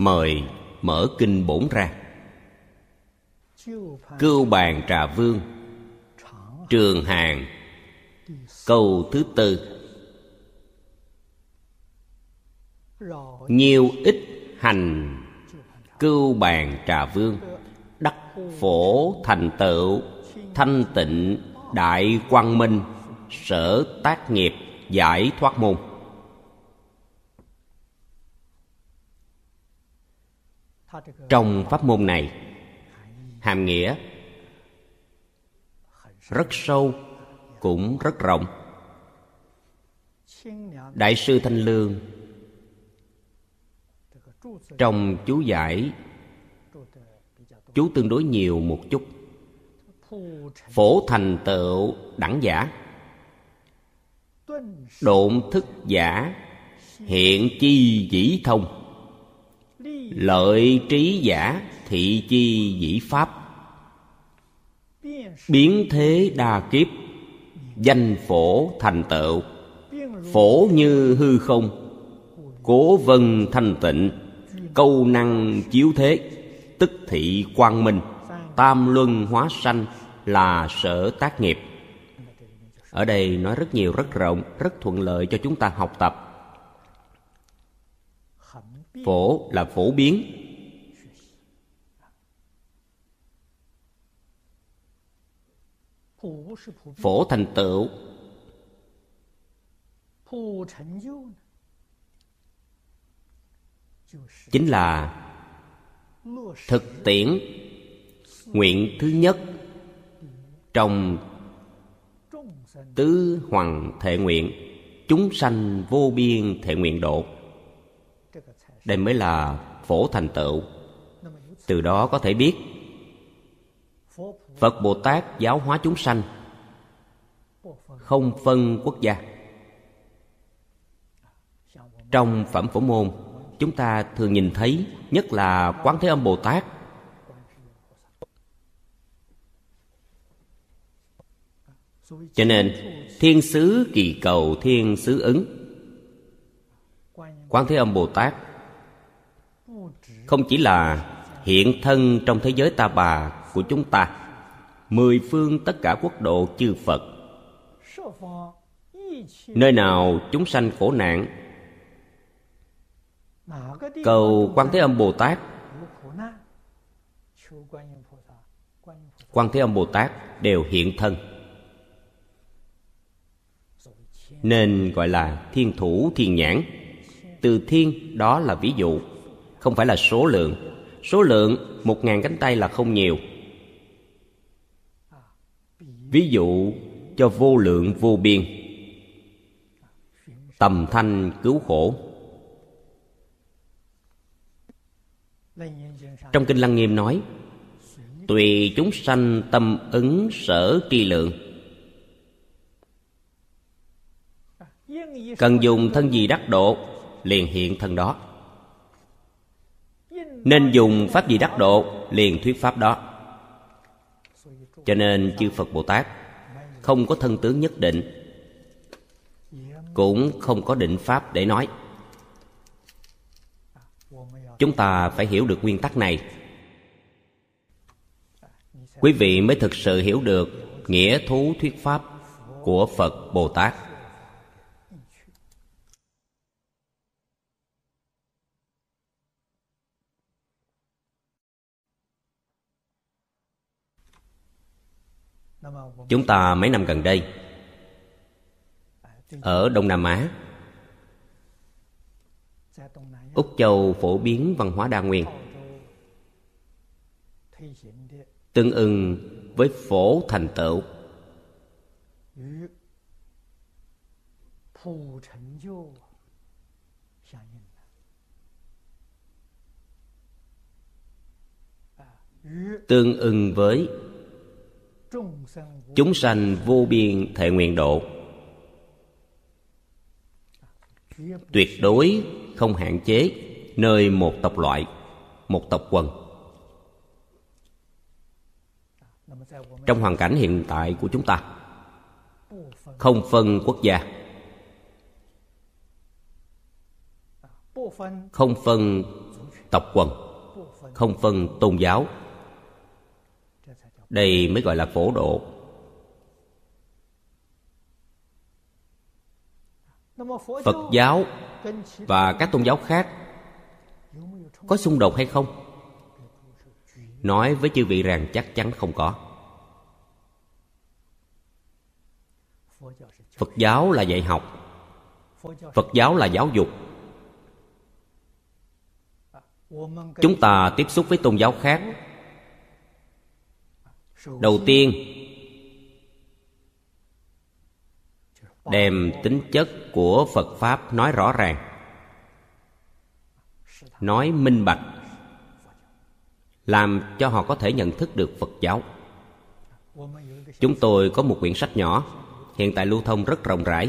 mời mở kinh bổn ra. Cưu bàn trà vương. Trường hàng. Câu thứ tư. Nhiều ít hành cưu bàn trà vương. Đắc phổ thành tựu, thanh tịnh, đại quang minh, sở tác nghiệp, giải thoát môn. Trong pháp môn này. Hàm nghĩa rất sâu, cũng rất rộng. Đại sư thanh lương trong chú giải, chú tương đối nhiều một chút. Phổ thành tựu đẳng giả, độn thức giả, hiện chi dĩ thông lợi trí giả, thị chi dĩ pháp. Biến thế đa kiếp, danh phổ thành tựu. Phổ như hư không, cố vân thanh tịnh. Câu năng chiếu thế, tức thị quang minh. Tam luân hóa sanh là sở tác nghiệp. Ở đây nói rất nhiều, rất rộng, rất thuận lợi cho chúng ta học tập phổ là phổ biến. Phổ thành tựu. Chính là thực tiễn, nguyện thứ nhất trong tứ hoàng thệ nguyện, chúng sanh vô biên thệ nguyện độ đây mới là phổ thành tựu. Từ đó có thể biết, phật bồ tát giáo hóa chúng sanh không phân quốc gia. Trong phẩm phổ môn, chúng ta thường nhìn thấy nhất là quán thế âm bồ tát. Cho nên, thiên sứ kỳ cầu thiên sứ ứng, quán thế âm bồ tát không chỉ là hiện thân trong thế giới ta bà của chúng ta, mười phương tất cả quốc độ chư phật. Nơi nào chúng sanh khổ nạn, cầu quan thế âm bồ tát, quan thế âm bồ tát đều hiện thân. Nên gọi là thiên thủ thiên nhãn. Từ thiên đó là ví dụ không phải là số lượng. Số lượng một ngàn cánh tay là không nhiều. Ví dụ cho vô lượng vô biên. Tầm thanh cứu khổ. Trong kinh lăng nghiêm nói, tùy chúng sanh tâm ứng sở tri lượng. Cần dùng thân gì đắc độ, liền hiện thân đó nên dùng pháp gì đắc độ, liền thuyết pháp đó. Cho nên chư phật bồ tát không có thân tướng nhất định, cũng không có định pháp để nói. Chúng ta phải hiểu được nguyên tắc này. Quý vị mới thực sự hiểu được nghĩa thú thuyết pháp của phật bồ tát. Chúng ta mấy năm gần đây, ở đông nam á, úc châu phổ biến văn hóa đa nguyên, tương ưng với phổ thành tựu. Tương ưng với chúng sanh vô biên thệ nguyện độ. Tuyệt đối không hạn chế nơi một tộc loại, một tộc quần. Trong hoàn cảnh hiện tại của chúng ta, không phân quốc gia, không phân tộc quần, không phân tôn giáo đây mới gọi là phổ độ. Phật giáo và các tôn giáo khác có xung đột hay không? Nói với chư vị rằng chắc chắn không có. Phật giáo là dạy học, phật giáo là giáo dục. Chúng ta tiếp xúc với tôn giáo khác đầu tiên, đem tính chất của phật pháp nói rõ ràng. Nói minh bạch, làm cho họ có thể nhận thức được phật giáo. Chúng tôi có một quyển sách nhỏ, hiện tại lưu thông rất rộng rãi.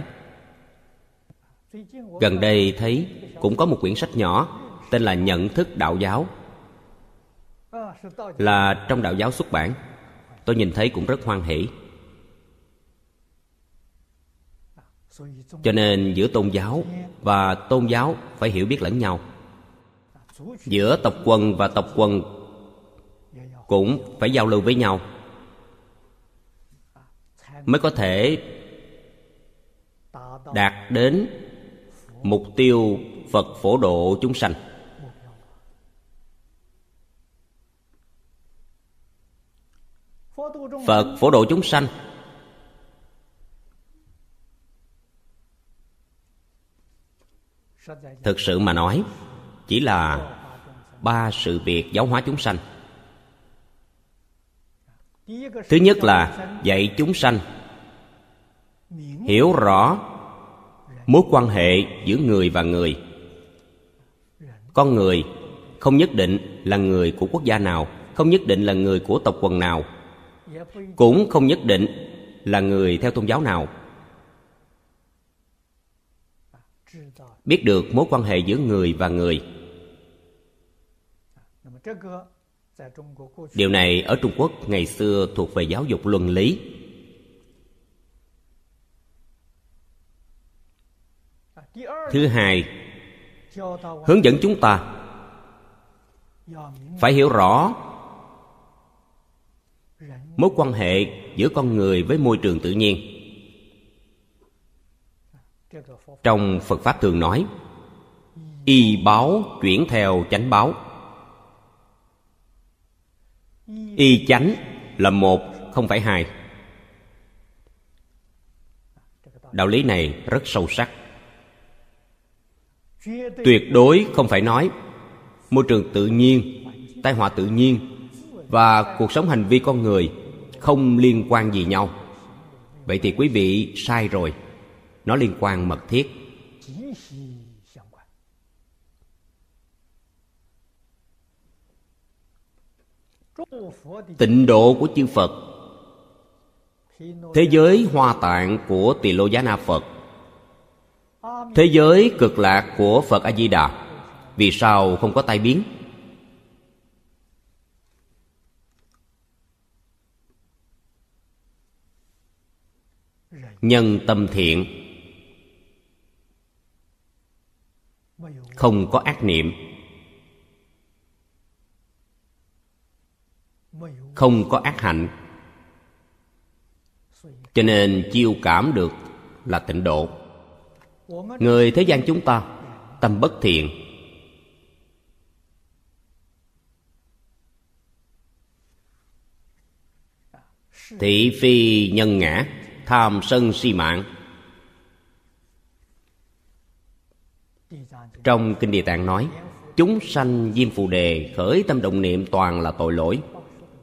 Gần đây thấy cũng có một quyển sách nhỏ, tên là nhận thức đạo giáo, là trong đạo giáo xuất bản tôi nhìn thấy cũng rất hoan hỷ. Cho nên giữa tôn giáo và tôn giáo phải hiểu biết lẫn nhau. Giữa tộc quần và tộc quần cũng phải giao lưu với nhau. Mới có thể đạt đến mục tiêu phật phổ độ chúng sanh. Phật phổ độ chúng sanh. Thực sự mà nói, chỉ là ba sự việc giáo hóa chúng sanh. Thứ nhất là dạy chúng sanh, hiểu rõ mối quan hệ giữa người và người. Con người không nhất định là người của quốc gia nào, không nhất định là người của tộc quần nào cũng không nhất định là người theo tôn giáo nào. Biết được mối quan hệ giữa người và người. Điều này ở trung quốc ngày xưa thuộc về giáo dục luân lý. Thứ hai, hướng dẫn chúng ta phải hiểu rõ mối quan hệ giữa con người với môi trường tự nhiên. Trong phật pháp thường nói, y báo chuyển theo chánh báo. Y chánh là một, không phải hai. Đạo lý này rất sâu sắc. Tuyệt đối không phải nói môi trường tự nhiên, tai họa tự nhiên và cuộc sống hành vi con người không liên quan gì nhau. Vậy thì quý vị sai rồi. Nó liên quan mật thiết. Tịnh độ của chư phật. Thế giới hoa tạng của tỳ lô giá na phật. Thế giới cực lạc của phật a di đà. Vì sao không có tai biến? Nhân tâm thiện. Không có ác niệm. Không có ác hạnh. Cho nên chiêu cảm được là tịnh độ. Người thế gian chúng ta, tâm bất thiện. Thị phi nhân ngã tham sân si mạng. Trong kinh địa tạng nói, chúng sanh diêm phù đề khởi tâm động niệm toàn là tội lỗi.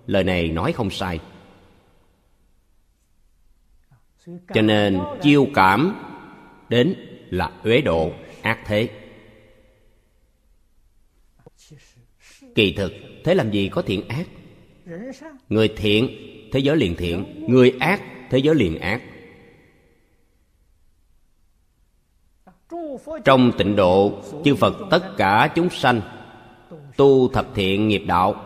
Lời này nói không sai. Cho nên chiêu cảm đến là uế độ, ác thế. Kỳ thực, thế làm gì có thiện ác? Người thiện, thế giới liền thiện. Người ác thế giới liền ác. Trong tịnh độ, chư phật tất cả chúng sanh tu thập thiện nghiệp đạo.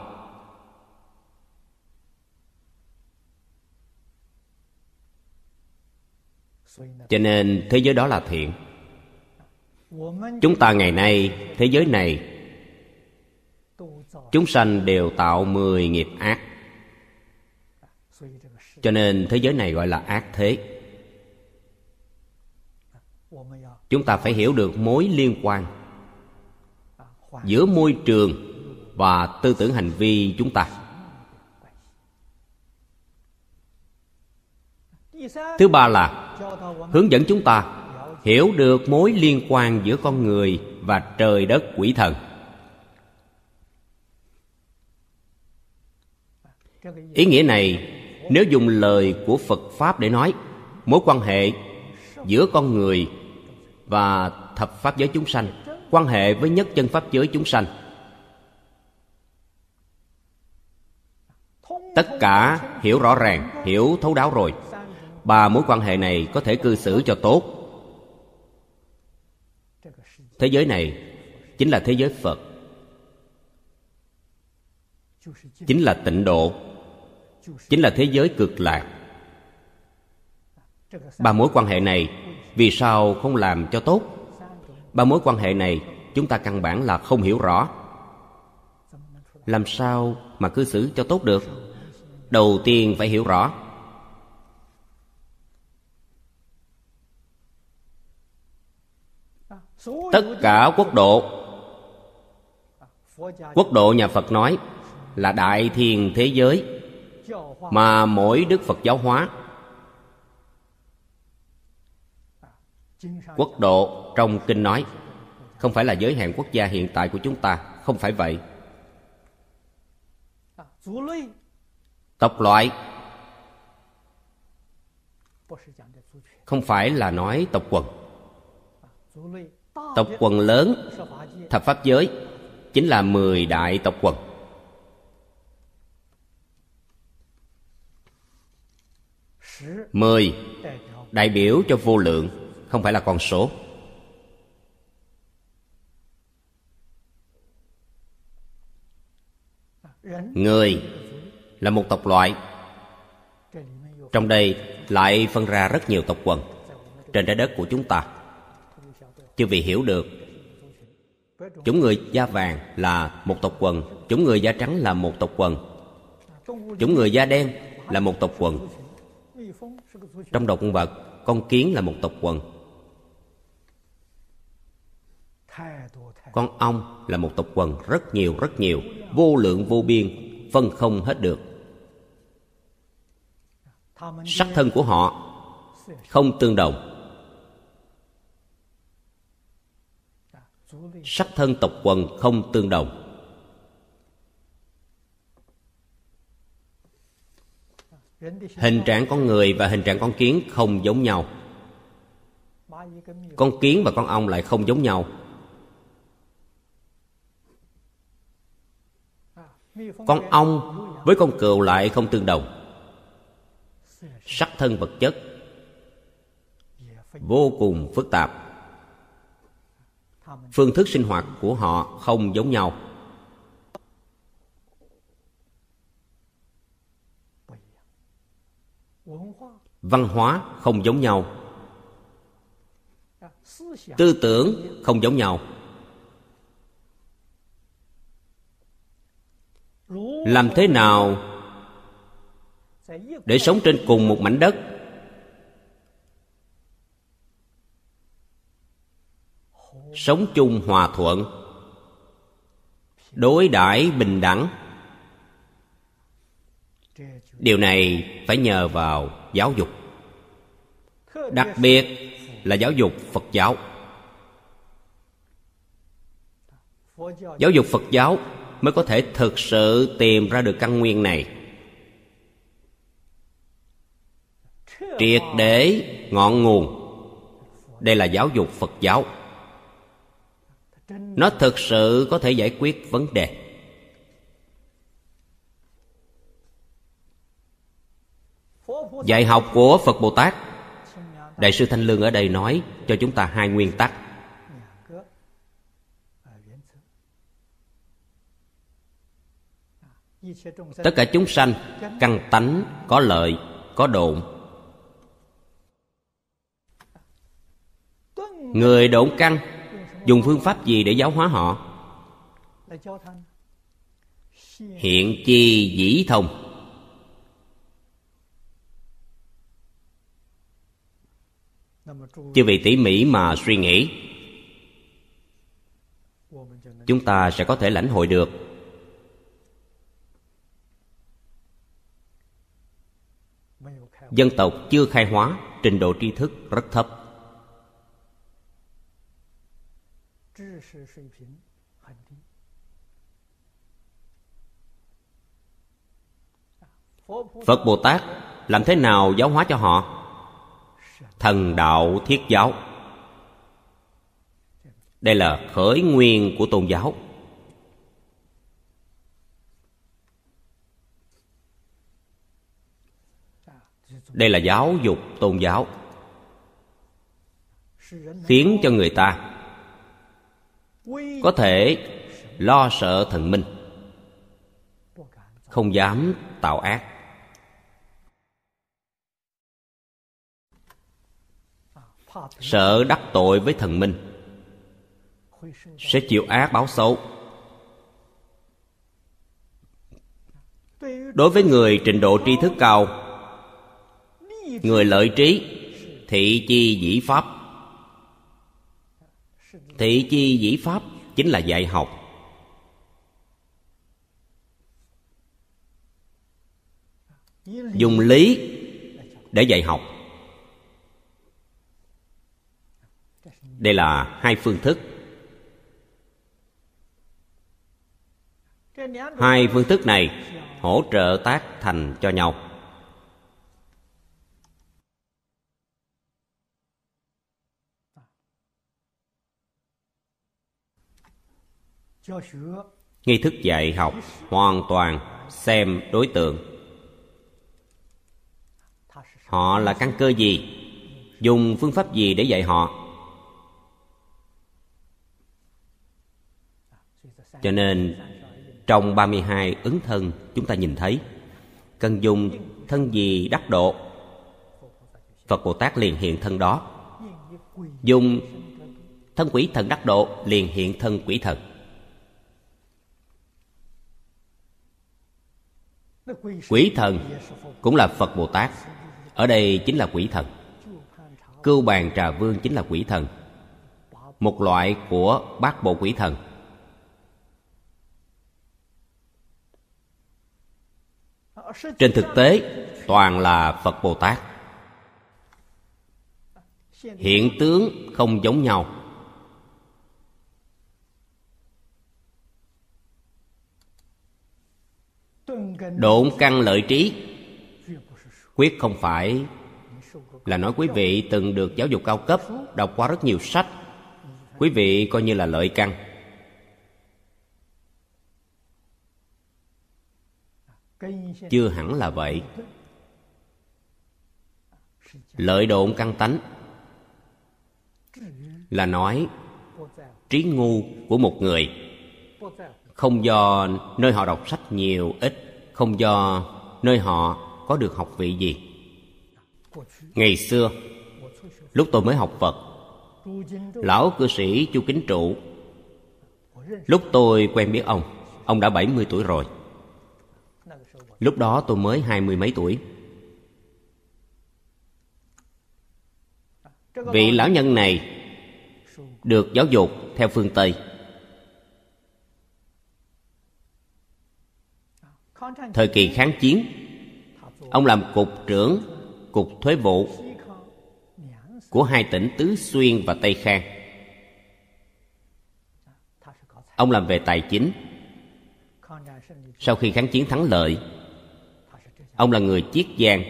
Cho nên thế giới đó là thiện. Chúng ta ngày nay, thế giới này, chúng sanh đều tạo mười nghiệp ác cho nên thế giới này gọi là ác thế. Chúng ta phải hiểu được mối liên quan giữa môi trường và tư tưởng hành vi chúng ta. Thứ ba là hướng dẫn chúng ta hiểu được mối liên quan giữa con người và trời đất quỷ thần. Ý nghĩa này nếu dùng lời của phật pháp để nói, mối quan hệ giữa con người và thập pháp giới chúng sanh, quan hệ với nhất chân pháp giới chúng sanh, tất cả hiểu rõ ràng, hiểu thấu đáo rồi, ba mối quan hệ này có thể cư xử cho tốt. Thế giới này chính là thế giới phật, chính là tịnh độ chính là thế giới cực lạc. Ba mối quan hệ này vì sao không làm cho tốt? Ba mối quan hệ này chúng ta căn bản là không hiểu rõ. Làm sao mà cư xử cho tốt được? Đầu tiên phải hiểu rõ. Tất cả quốc độ. Quốc độ nhà phật nói là đại thiền thế giới mà mỗi đức phật giáo hóa, quốc độ trong kinh nói, không phải là giới hạn quốc gia hiện tại của chúng ta, không phải vậy. Tộc loại không phải là nói tộc quần. Tộc quần lớn, thập pháp giới, chính là mười đại tộc quần. Mười đại biểu cho vô lượng, không phải là con số. Người là một tộc loại. Trong đây lại phân ra rất nhiều tộc quần trên trái đất của chúng ta. Chưa vì hiểu được, chúng người da vàng là một tộc quần, chúng người da trắng là một tộc quần, chúng người da đen là một tộc quần trong động vật, con kiến là một tộc quần. Con ong là một tộc quần rất nhiều rất nhiều, vô lượng, vô biên, phân không hết được. Sắc thân của họ không tương đồng. Sắc thân tộc quần không tương đồng. Hình trạng con người và hình trạng con kiến không giống nhau. Con kiến và con ong lại không giống nhau. Con ong với con cừu lại không tương đồng. Sắc thân vật chất vô cùng phức tạp. Phương thức sinh hoạt của họ không giống nhau. Văn hóa không giống nhau. Tư tưởng không giống nhau. Làm thế nào để sống trên cùng một mảnh đất? Sống chung hòa thuận. Đối đãi bình đẳng. Điều này phải nhờ vào giáo dục. Đặc biệt là giáo dục phật giáo. Giáo dục phật giáo mới có thể thực sự tìm ra được căn nguyên này. Triệt để ngọn nguồn. Đây là giáo dục phật giáo. Nó thực sự có thể giải quyết vấn đề. Dạy học của phật bồ tát. Đại sư thanh lương ở đây nói cho chúng ta hai nguyên tắc. Tất cả chúng sanh căn tánh có lợi, có độn. Người độn căn dùng phương pháp gì để giáo hóa họ? Hiện chi dĩ thông. Chưa vị tỉ mỉ mà suy nghĩ, chúng ta sẽ có thể lãnh hội được. Dân tộc chưa khai hóa, trình độ tri thức rất thấp. Phật bồ tát làm thế nào giáo hóa cho họ? Thần đạo thiết giáo. Đây là khởi nguyên của tôn giáo. Đây là giáo dục tôn giáo, khiến cho người ta có thể lo sợ thần minh, không dám tạo ác. Sợ đắc tội với thần minh, sẽ chịu ác báo xấu. Đối với người trình độ tri thức cao, người lợi trí, thị chi dĩ pháp. Thị chi dĩ pháp chính là dạy học. Dùng lý để dạy học. Đây là hai phương thức. Hai phương thức này hỗ trợ tác thành cho nhau. Nghi thức dạy học hoàn toàn xem đối tượng. Họ là căn cơ gì? Dùng phương pháp gì để dạy họ? Cho nên, trong 32 ứng thân, chúng ta nhìn thấy cần dùng thân gì đắc độ? Phật Bồ Tát liền hiện thân đó. Dùng thân quỷ thần đắc độ liền hiện thân quỷ thần. Quỷ thần cũng là Phật Bồ Tát. Ở đây chính là quỷ thần. Cưu bàn trà vương chính là quỷ thần. Một loại của bát bộ quỷ thần. Trên thực tế, toàn là phật bồ tát. Hiện tướng không giống nhau. Độn căn lợi trí, quyết không phải là nói quý vị từng được giáo dục cao cấp, đọc qua rất nhiều sách. Quý vị coi như là lợi căn. Chưa hẳn là vậy. Lợi độn căn tánh là nói trí ngu của một người. Không do nơi họ đọc sách nhiều, ít, không do nơi họ có được học vị gì. Ngày xưa, lúc tôi mới học phật, lão cư sĩ chu kính trụ, lúc tôi quen biết ông ông đã 70 tuổi rồi. Lúc đó tôi mới hai mươi mấy tuổi. Vị lão nhân này Được giáo dục theo phương Tây. Thời kỳ kháng chiến, Ông làm cục trưởng Cục thuế vụ Của hai tỉnh Tứ Xuyên và Tây Khang. Ông làm về tài chính. Sau khi kháng chiến thắng lợi ông là người chiết giang.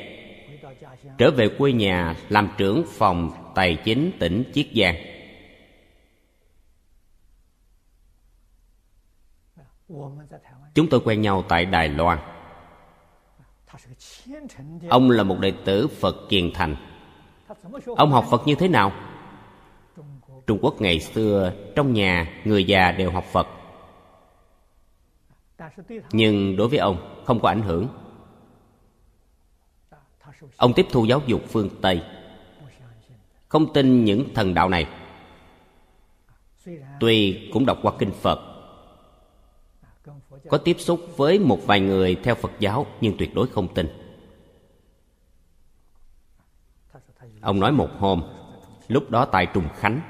Trở về quê nhà làm trưởng phòng tài chính tỉnh chiết giang. Chúng tôi quen nhau tại đài loan. Ông là một đệ tử phật kiền thành. Ông học phật như thế nào? Trung quốc ngày xưa trong nhà người già đều học phật. Nhưng đối với ông không có ảnh hưởng ông tiếp thu giáo dục phương tây. Không tin những thần đạo này. Tuy cũng đọc qua kinh phật. Có tiếp xúc với một vài người theo phật giáo, nhưng tuyệt đối không tin. Ông nói một hôm, lúc đó tại trùng khánh.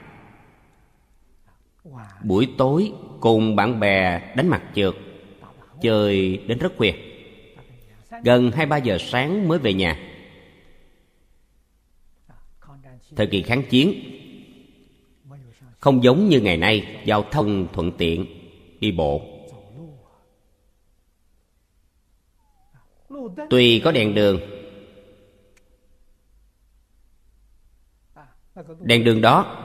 Buổi tối, cùng bạn bè đánh mặt trượt, chơi đến rất khuya. Gần hai ba giờ sáng mới về nhà thời kỳ kháng chiến, không giống như ngày nay, giao thông thuận tiện, đi bộ. Tuy có đèn đường đèn đường đó,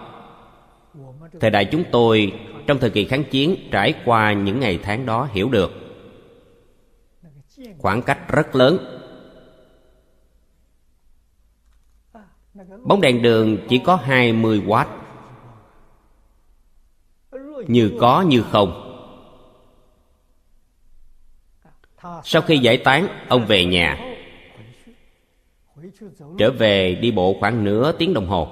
thời đại chúng tôi trong thời kỳ kháng chiến trải qua những ngày tháng đó hiểu được. Khoảng cách rất lớn. Bóng đèn đường chỉ có 20W như có, như không. Sau khi giải tán, ông về nhà. Trở về đi bộ khoảng nửa tiếng đồng hồ.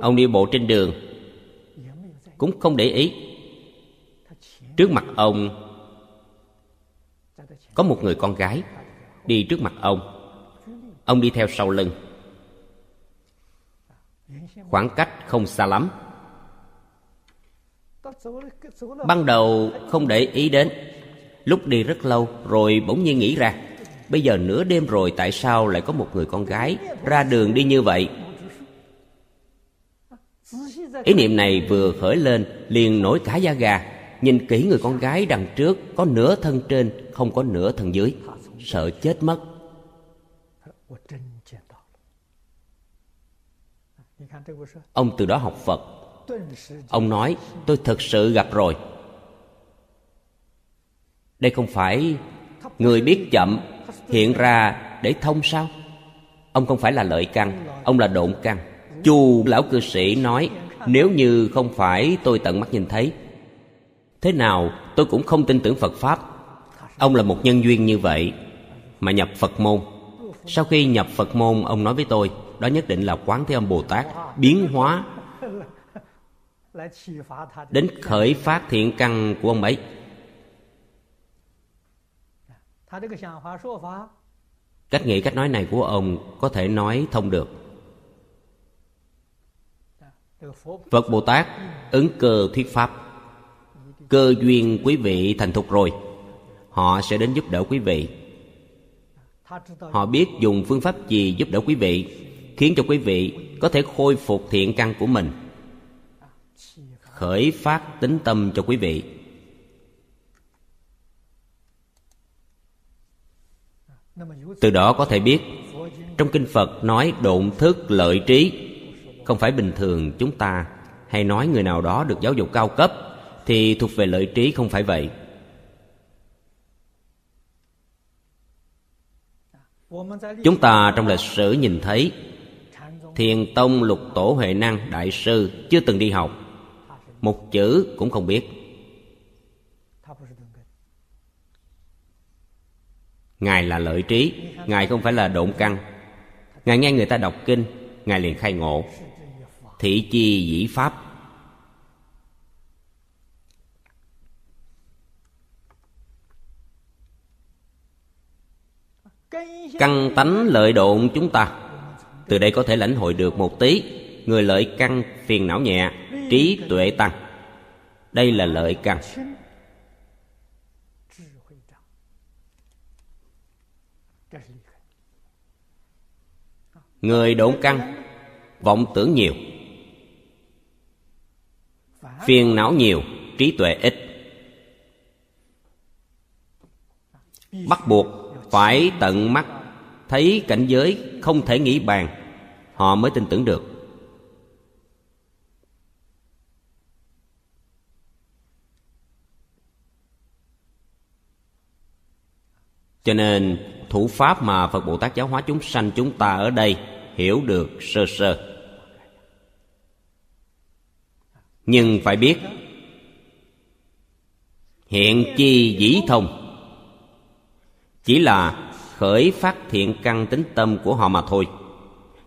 Ông đi bộ trên đường. Cũng không để ý. Trước mặt ông có một người con gái đi trước mặt ông. Ông đi theo sau lưng. Khoảng cách không xa lắm. Ban đầu không để ý đến. Lúc đi rất lâu rồi bỗng nhiên nghĩ ra, bây giờ nửa đêm rồi tại sao lại có một người con gái ra đường đi như vậy? Ý niệm này vừa khởi lên liền nổi cả da gà nhìn kỹ người con gái đằng trước, có nửa thân trên, không có nửa thân dưới. Sợ chết mất. Ông từ đó học phật. Ông nói, tôi thực sự gặp rồi. Đây không phải người biết chậm, hiện ra để thông sao? Ông không phải là lợi căn, ông là độn căn. Chu lão cư sĩ nói, nếu như không phải tôi tận mắt nhìn thấy thế nào, tôi cũng không tin tưởng phật pháp. Ông là một nhân duyên như vậy mà nhập phật môn. Sau khi nhập phật môn, ông nói với tôi, đó nhất định là quán thế âm bồ tát, biến hóa đến khởi phát thiện căn của ông ấy. Cách nghĩ, cách nói này của ông có thể nói thông được. Phật bồ tát ứng cơ thuyết pháp cơ duyên quý vị thành thục rồi. Họ sẽ đến giúp đỡ quý vị. Họ biết dùng phương pháp gì giúp đỡ quý vị, khiến cho quý vị có thể khôi phục thiện căn của mình. Khởi phát tính tâm cho quý vị. Từ đó có thể biết, trong kinh phật nói độn thức lợi trí, không phải bình thường chúng ta hay nói người nào đó được giáo dục cao cấp thì thuộc về lợi trí không phải vậy. Chúng ta trong lịch sử nhìn thấy, thiền tông lục tổ huệ năng đại sư chưa từng đi học. Một chữ cũng không biết. Ngài là lợi trí, ngài không phải là độn căn. Ngài nghe người ta đọc kinh, ngài liền khai ngộ. Thị chi dĩ pháp. Căn tánh lợi độn chúng ta. Từ đây có thể lãnh hội được một tí, người lợi căn phiền não nhẹ, trí tuệ tăng. Đây là lợi căn người độn căn vọng tưởng nhiều. Phiền não nhiều, trí tuệ ít. Bắt buộc phải tận mắt thấy cảnh giới không thể nghĩ bàn, họ mới tin tưởng được. Cho nên, thủ pháp mà phật bồ tát giáo hóa chúng sanh chúng ta ở đây hiểu được sơ sơ. Nhưng phải biết, hiện chi dĩ thông, chỉ là khởi phát thiện căn tính tâm của họ mà thôi.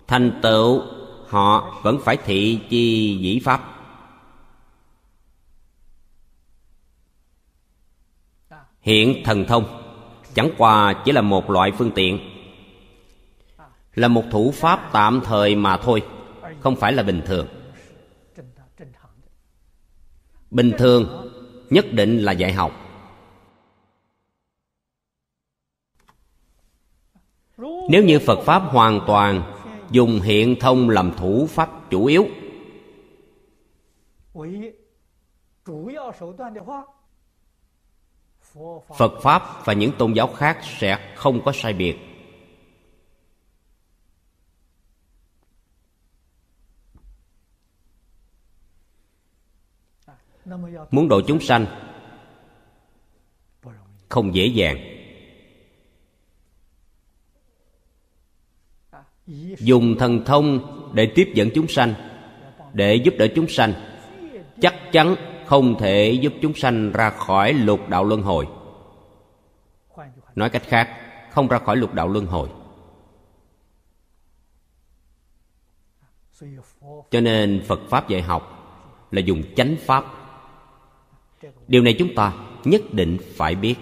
Thành tựu, họ vẫn phải thị chi dĩ pháp. Hiện thần thông, chẳng qua chỉ là một loại phương tiện, là một thủ pháp tạm thời mà thôi, không phải là bình thường. Bình thường, nhất định là dạy học. Nếu như phật pháp hoàn toàn dùng hiện thông làm thủ pháp chủ yếu. Phật pháp và những tôn giáo khác sẽ không có sai biệt. Muốn độ chúng sanh không dễ dàng. Dùng thần thông để tiếp dẫn chúng sanh, để giúp đỡ chúng sanh. Chắc chắn không thể giúp chúng sanh ra khỏi lục đạo luân hồi. Nói cách khác, không ra khỏi lục đạo luân hồi. Cho nên phật pháp dạy học là dùng chánh pháp. Điều này chúng ta nhất định phải biết.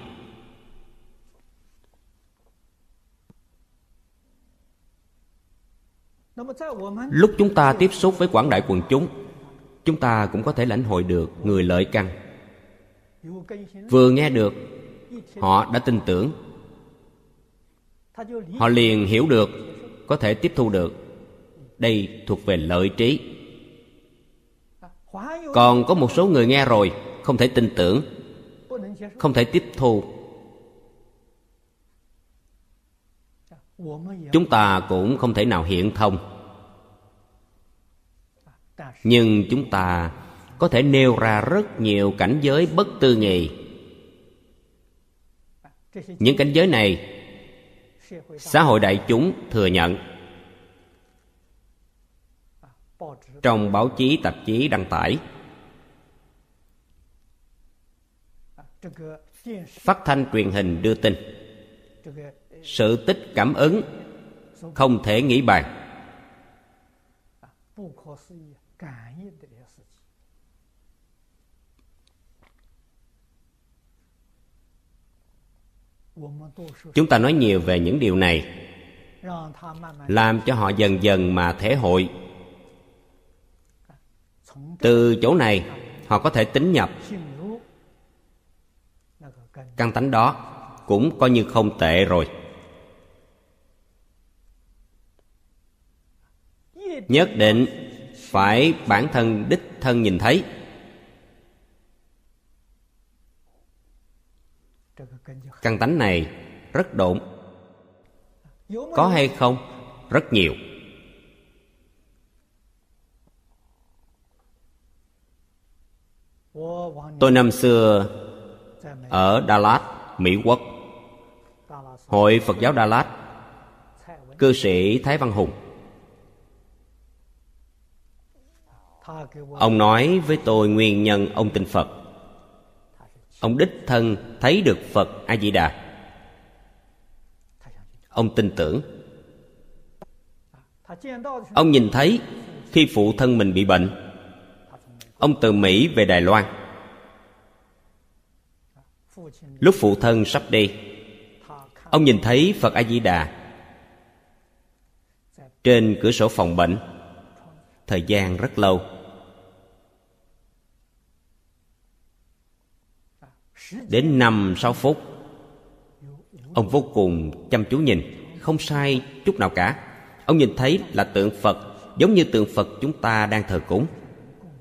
Lúc chúng ta tiếp xúc với quảng đại quần chúng chúng ta cũng có thể lãnh hội được người lợi căn. Vừa nghe được, họ đã tin tưởng. Họ liền hiểu được, có thể tiếp thu được. Đây thuộc về lợi trí. Còn có một số người nghe rồi, không thể tin tưởng, không thể tiếp thu. Chúng ta cũng không thể nào hiện thông nhưng chúng ta có thể nêu ra rất nhiều cảnh giới bất tư nghị. Những cảnh giới này, xã hội đại chúng thừa nhận. Trong báo chí, tạp chí đăng tải, phát thanh truyền hình đưa tin, sự tích cảm ứng không thể nghĩ bàn. Chúng ta nói nhiều về những điều này, làm cho họ dần dần mà thể hội. Từ chỗ này, họ có thể tính nhập. Căn tánh đó cũng coi như không tệ rồi. Nhất định phải bản thân đích thân nhìn thấy. Căn tánh này rất độn. Có hay không? Rất nhiều. Tôi năm xưa ở Dallas Mỹ Quốc. Hội Phật giáo Dallas Cư sĩ Thái Văn Hùng. Ông nói với tôi nguyên nhân ông tin Phật. Ông đích thân thấy được Phật A-di-đà. Ông tin tưởng. Ông nhìn thấy khi phụ thân mình bị bệnh. Ông từ Mỹ về Đài Loan. Lúc phụ thân sắp đi, Ông nhìn thấy Phật A-di-đà Trên cửa sổ phòng bệnh. Thời gian rất lâu. Đến năm sáu phút, Ông vô cùng chăm chú nhìn, Không sai chút nào cả. Ông nhìn thấy là tượng Phật, Giống như tượng Phật chúng ta đang thờ cúng.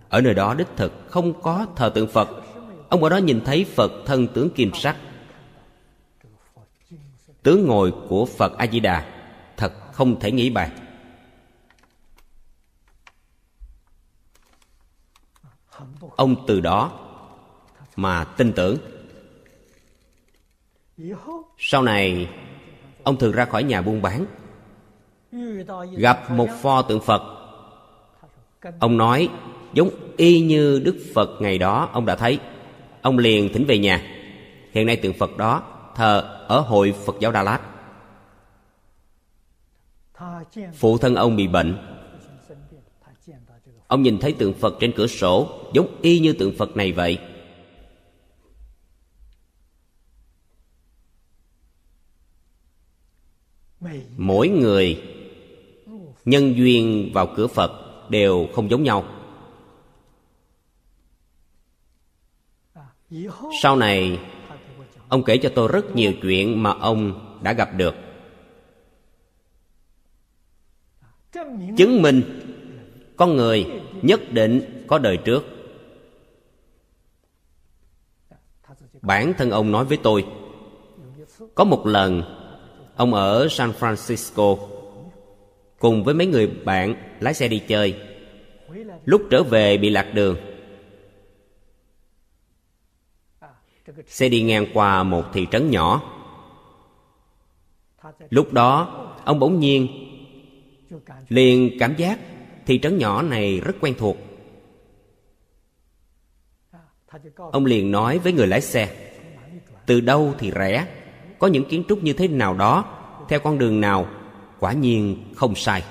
Ở nơi đó, đích thực không có thờ tượng Phật. Ông ở đó nhìn thấy Phật thân tướng kim sắc. Tướng ngồi của Phật A-di-đà, Thật không thể nghĩ bàn Ông từ đó mà tin tưởng. Sau này, ông thường ra khỏi nhà buôn bán, gặp một pho tượng phật. Ông nói, giống y như đức phật ngày đó, ông đã thấy. Ông liền thỉnh về nhà. Hiện nay tượng phật đó thờ ở hội phật giáo đà lạt. Phụ thân ông bị bệnh. Ông nhìn thấy tượng phật trên cửa sổ, giống y như tượng phật này vậy. Mỗi người nhân duyên vào cửa phật đều không giống nhau. Sau này, ông kể cho tôi rất nhiều chuyện mà ông đã gặp được. Chứng minh con người nhất định có đời trước. Bản thân ông nói với tôi, có một lần ông ở san francisco. Cùng với mấy người bạn lái xe đi chơi. Lúc trở về bị lạc đường. Xe đi ngang qua một thị trấn nhỏ. Lúc đó, ông bỗng nhiên liền cảm giác thị trấn nhỏ này rất quen thuộc. Ông liền nói với người lái xe, từ đâu thì rẻ? Có những kiến trúc như thế nào đó, theo con đường nào, quả nhiên không sai.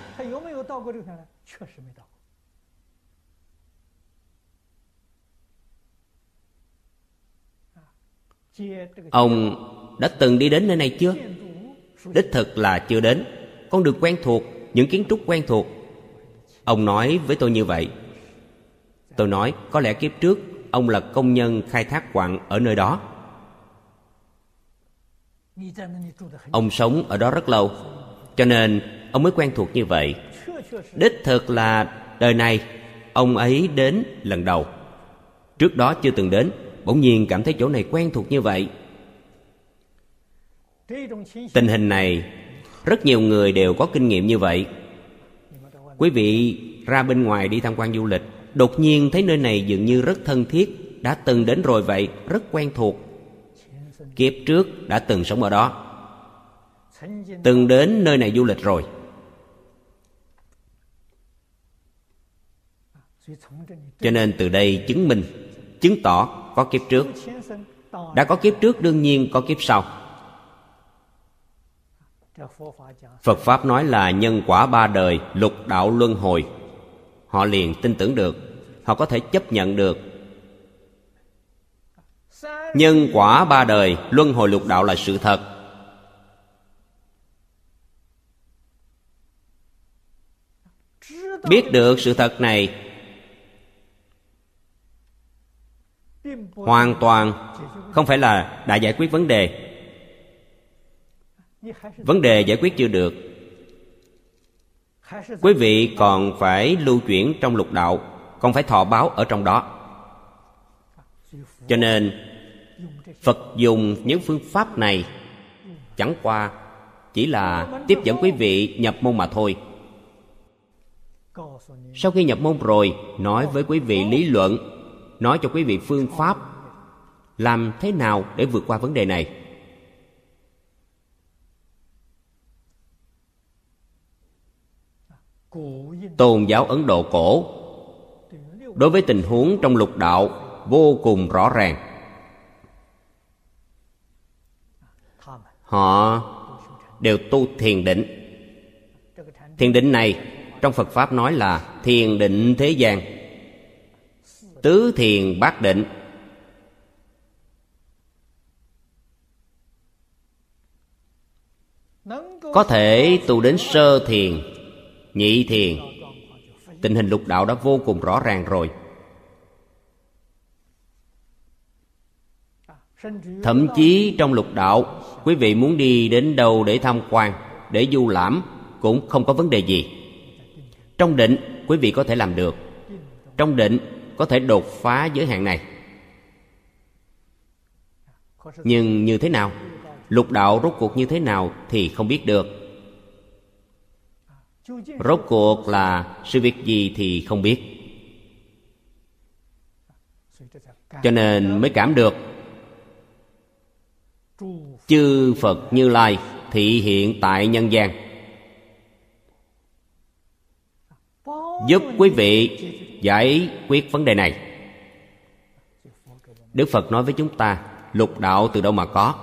Ông đã từng đi đến nơi này chưa? Đích thực là chưa đến. Con đường quen thuộc, những kiến trúc quen thuộc. Ông nói với tôi như vậy. Tôi nói, có lẽ kiếp trước, ông là công nhân khai thác quặng ở nơi đó ông sống ở đó rất lâu, cho nên ông mới quen thuộc như vậy. Đích thực là đời này, ông ấy đến lần đầu. Trước đó chưa từng đến, bỗng nhiên cảm thấy chỗ này quen thuộc như vậy. Tình hình này, rất nhiều người đều có kinh nghiệm như vậy. Quý vị ra bên ngoài đi tham quan du lịch, đột nhiên thấy nơi này dường như rất thân thiết, đã từng đến rồi vậy, rất quen thuộc kiếp trước đã từng sống ở đó. Từng đến nơi này du lịch rồi. Cho nên từ đây chứng minh, chứng tỏ có kiếp trước. Đã có kiếp trước đương nhiên có kiếp sau. Phật pháp nói là nhân quả ba đời lục đạo luân hồi. Họ liền tin tưởng được, họ có thể chấp nhận được nhân quả ba đời, luân hồi lục đạo là sự thật. Biết được sự thật này, hoàn toàn không phải là đã giải quyết vấn đề. Vấn đề giải quyết chưa được. Quý vị còn phải lưu chuyển trong lục đạo còn phải thọ báo ở trong đó. Cho nên phật dùng những phương pháp này. Chẳng qua, chỉ là tiếp dẫn quý vị nhập môn mà thôi. Sau khi nhập môn rồi, nói với quý vị lý luận, nói cho quý vị phương pháp, làm thế nào để vượt qua vấn đề này. Tôn giáo ấn độ cổ, đối với tình huống trong lục đạo vô cùng rõ ràng. Họ đều tu thiền định. Thiền định này trong phật pháp nói là thiền định thế gian, tứ thiền bát định. Có thể tu đến sơ thiền, nhị thiền, tình hình lục đạo đã vô cùng rõ ràng rồi. Thậm chí trong lục đạo, quý vị muốn đi đến đâu để tham quan, để du lãm cũng không có vấn đề gì. Trong định, quý vị có thể làm được. Trong định, có thể đột phá giới hạn này. Nhưng như thế nào? Lục đạo rốt cuộc như thế nào thì không biết được. Rốt cuộc là sự việc gì thì không biết. Cho nên mới cảm được chư phật như lai thị hiện tại nhân gian. Giúp quý vị giải quyết vấn đề này. Đức phật nói với chúng ta, lục đạo từ đâu mà có?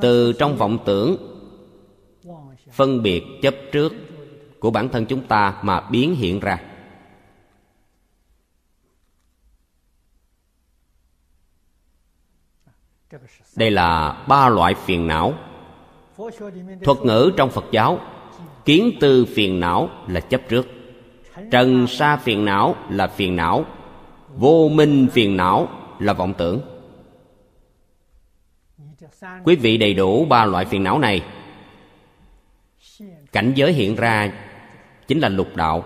Từ trong vọng tưởng, phân biệt chấp trước của bản thân chúng ta mà biến hiện ra. Đây là ba loại phiền não. Thuật ngữ trong phật giáo, kiến tư phiền não là chấp trước. Trần sa phiền não là phiền não. Vô minh phiền não là vọng tưởng. Quý vị đầy đủ ba loại phiền não này. Cảnh giới hiện ra chính là lục đạo.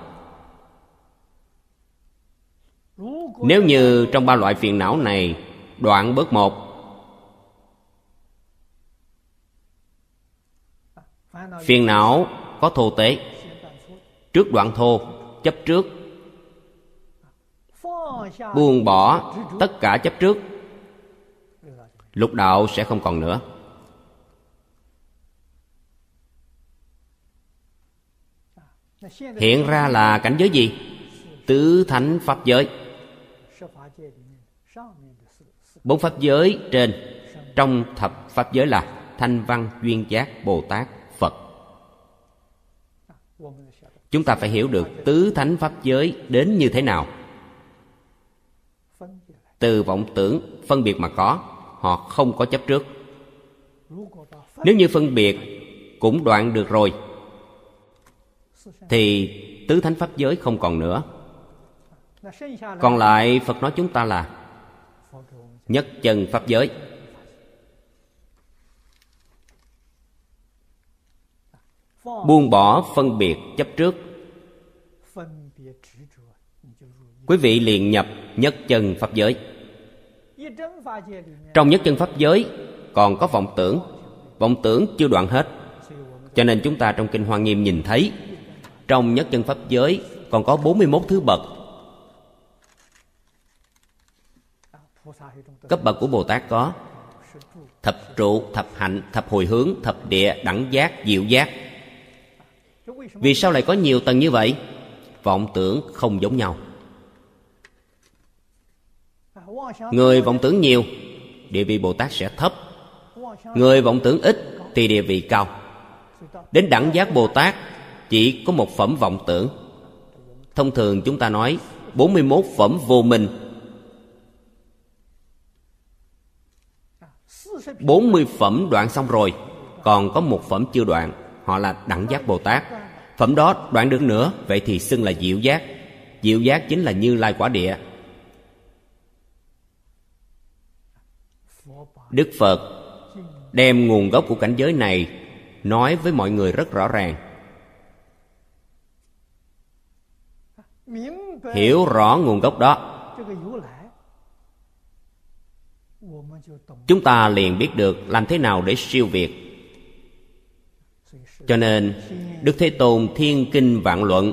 Nếu như trong ba loại phiền não này, đoạn bớt một phiền não có thô tế. Trước đoạn thô, chấp trước. Buông bỏ tất cả chấp trước. Lục đạo sẽ không còn nữa. Hiện ra là cảnh giới gì? Tứ thánh pháp giới. Bốn pháp giới trên, trong thập pháp giới là thanh văn duyên giác bồ tát phật chúng ta phải hiểu được tứ thánh pháp giới đến như thế nào. Từ vọng tưởng, phân biệt mà có, họ không có chấp trước. Nếu như phân biệt cũng đoạn được rồi, thì tứ thánh pháp giới không còn nữa. Còn lại phật nói chúng ta là nhất chân pháp giới. Buông bỏ phân biệt chấp trước. Quý vị liền nhập nhất chân pháp giới. Trong nhất chân pháp giới còn có vọng tưởng. Vọng tưởng chưa đoạn hết. Cho nên chúng ta trong kinh hoa nghiêm nhìn thấy, trong nhất chân pháp giới còn có 41 thứ bậc. Cấp bậc của bồ tát có thập trụ, thập hạnh, thập hồi hướng, thập địa, đẳng giác, diệu giác vì sao lại có nhiều tầng như vậy? Vọng tưởng không giống nhau. Người vọng tưởng nhiều, địa vị bồ tát sẽ thấp. Người vọng tưởng ít thì địa vị cao. Đến đẳng giác bồ tát, chỉ có một phẩm vọng tưởng. Thông thường chúng ta nói 41 phẩm vô minh. 40 phẩm đoạn xong rồi, Còn có một phẩm chưa đoạn, Họ là đẳng giác Bồ Tát. Phẩm đó đoạn được nữa, Vậy thì xưng là diệu giác. Diệu giác chính là như lai quả địa. Đức Phật đem nguồn gốc của cảnh giới này Nói với mọi người rất rõ ràng. Hiểu rõ nguồn gốc đó, Chúng ta liền biết được làm thế nào để siêu việt cho nên, Đức Thế Tôn Thiên Kinh Vạn Luận.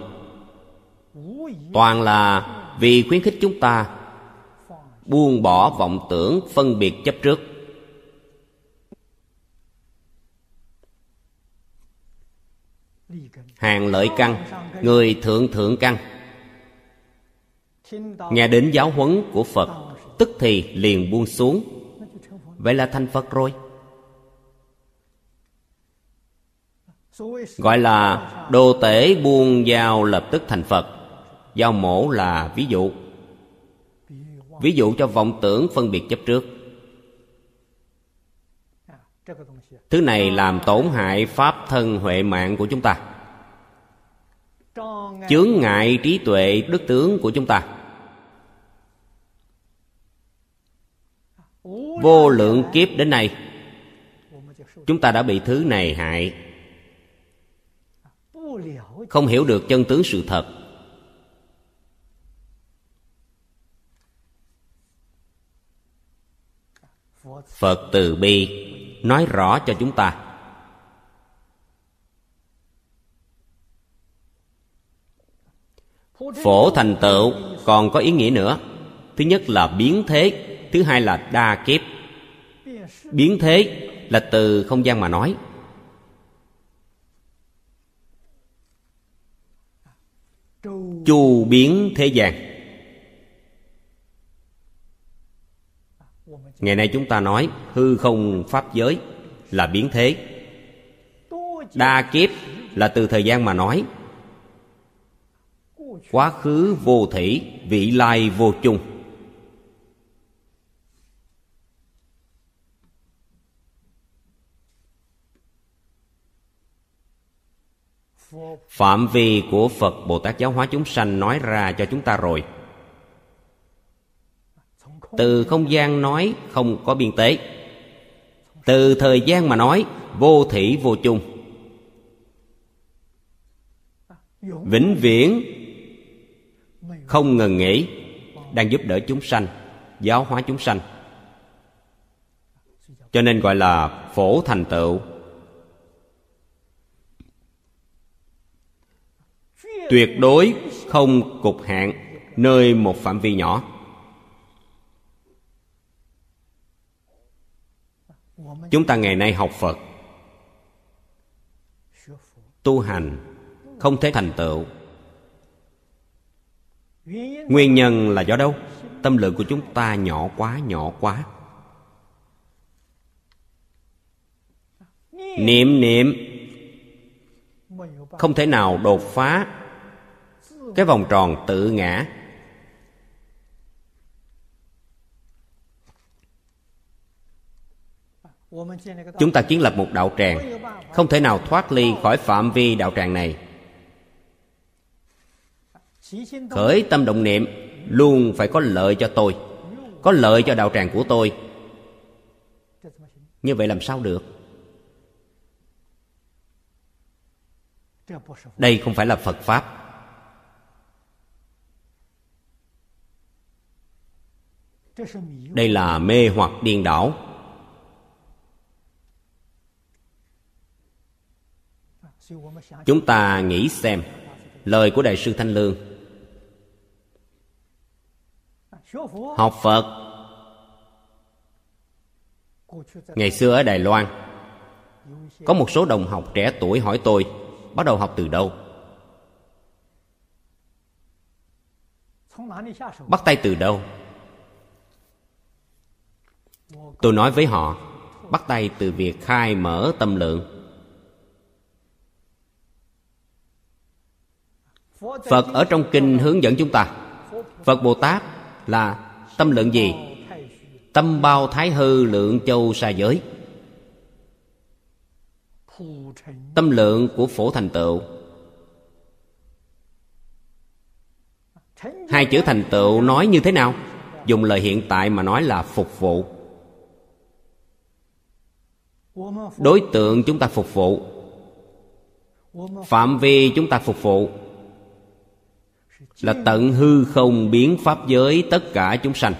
Toàn là vì khuyến khích chúng ta Buông bỏ vọng tưởng phân biệt chấp trước. Hàng lợi căn, Người thượng thượng căn. Nghe đến giáo huấn của Phật, Tức thì liền buông xuống. Vậy là thành Phật rồi. Gọi là đồ tể buông dao lập tức thành Phật. Dao mổ là ví dụ. Ví dụ cho vọng tưởng phân biệt chấp trước. Thứ này làm tổn hại pháp thân huệ mạng của chúng ta. Chướng ngại trí tuệ đức tướng của chúng ta. Vô lượng kiếp đến nay, Chúng ta đã bị thứ này hại. Không hiểu được chân tướng sự thật. Phật từ bi Nói rõ cho chúng ta. Phổ thành tựu còn có ý nghĩa nữa. Thứ nhất là biến thế, Thứ hai là đa kiếp. Biến thế là từ không gian mà nói. Chu biến thế gian. Ngày nay chúng ta nói hư không pháp giới là biến thế. Đa kiếp là từ thời gian mà nói. Quá khứ vô thủy, vị lai vô chung. Phạm vi của phật bồ tát giáo hóa chúng sanh nói ra cho chúng ta rồi. Từ không gian nói không có biên tế. Từ thời gian mà nói, vô thủy, vô chung. Vĩnh viễn không ngừng nghỉ, đang giúp đỡ chúng sanh, giáo hóa chúng sanh. Cho nên gọi là phổ thành tựu. Tuyệt đối không cục hạn nơi một phạm vi nhỏ. Chúng ta ngày nay học phật, tu hành không thể thành tựu. Nguyên nhân là do đâu? Tâm lượng của chúng ta nhỏ quá nhỏ quá. Niệm niệm, không thể nào đột phá cái vòng tròn tự ngã. Chúng ta kiến lập một đạo tràng, không thể nào thoát ly khỏi phạm vi đạo tràng này. Khởi tâm động niệm luôn phải có lợi cho tôi, có lợi cho đạo tràng của tôi. Như vậy làm sao được? Đây không phải là phật pháp. Đây là mê hoặc điên đảo. Chúng ta nghĩ xem, lời của đại sư thanh lương. Học phật. Ngày xưa ở đài loan, có một số đồng học trẻ tuổi hỏi tôi, bắt đầu học từ đâu? Bắt tay từ đâu? Tôi nói với họ, bắt tay từ việc khai mở tâm lượng. Phật ở trong kinh hướng dẫn chúng ta, phật bồ tát là tâm lượng gì? Tâm bao thái hư lượng châu xa giới. Tâm lượng của phổ thành tựu. Hai chữ thành tựu nói như thế nào? Dùng lời hiện tại mà nói là phục vụ đối tượng chúng ta phục vụ. Phạm vi chúng ta phục vụ. Là tận hư không biến pháp giới tất cả chúng sanh.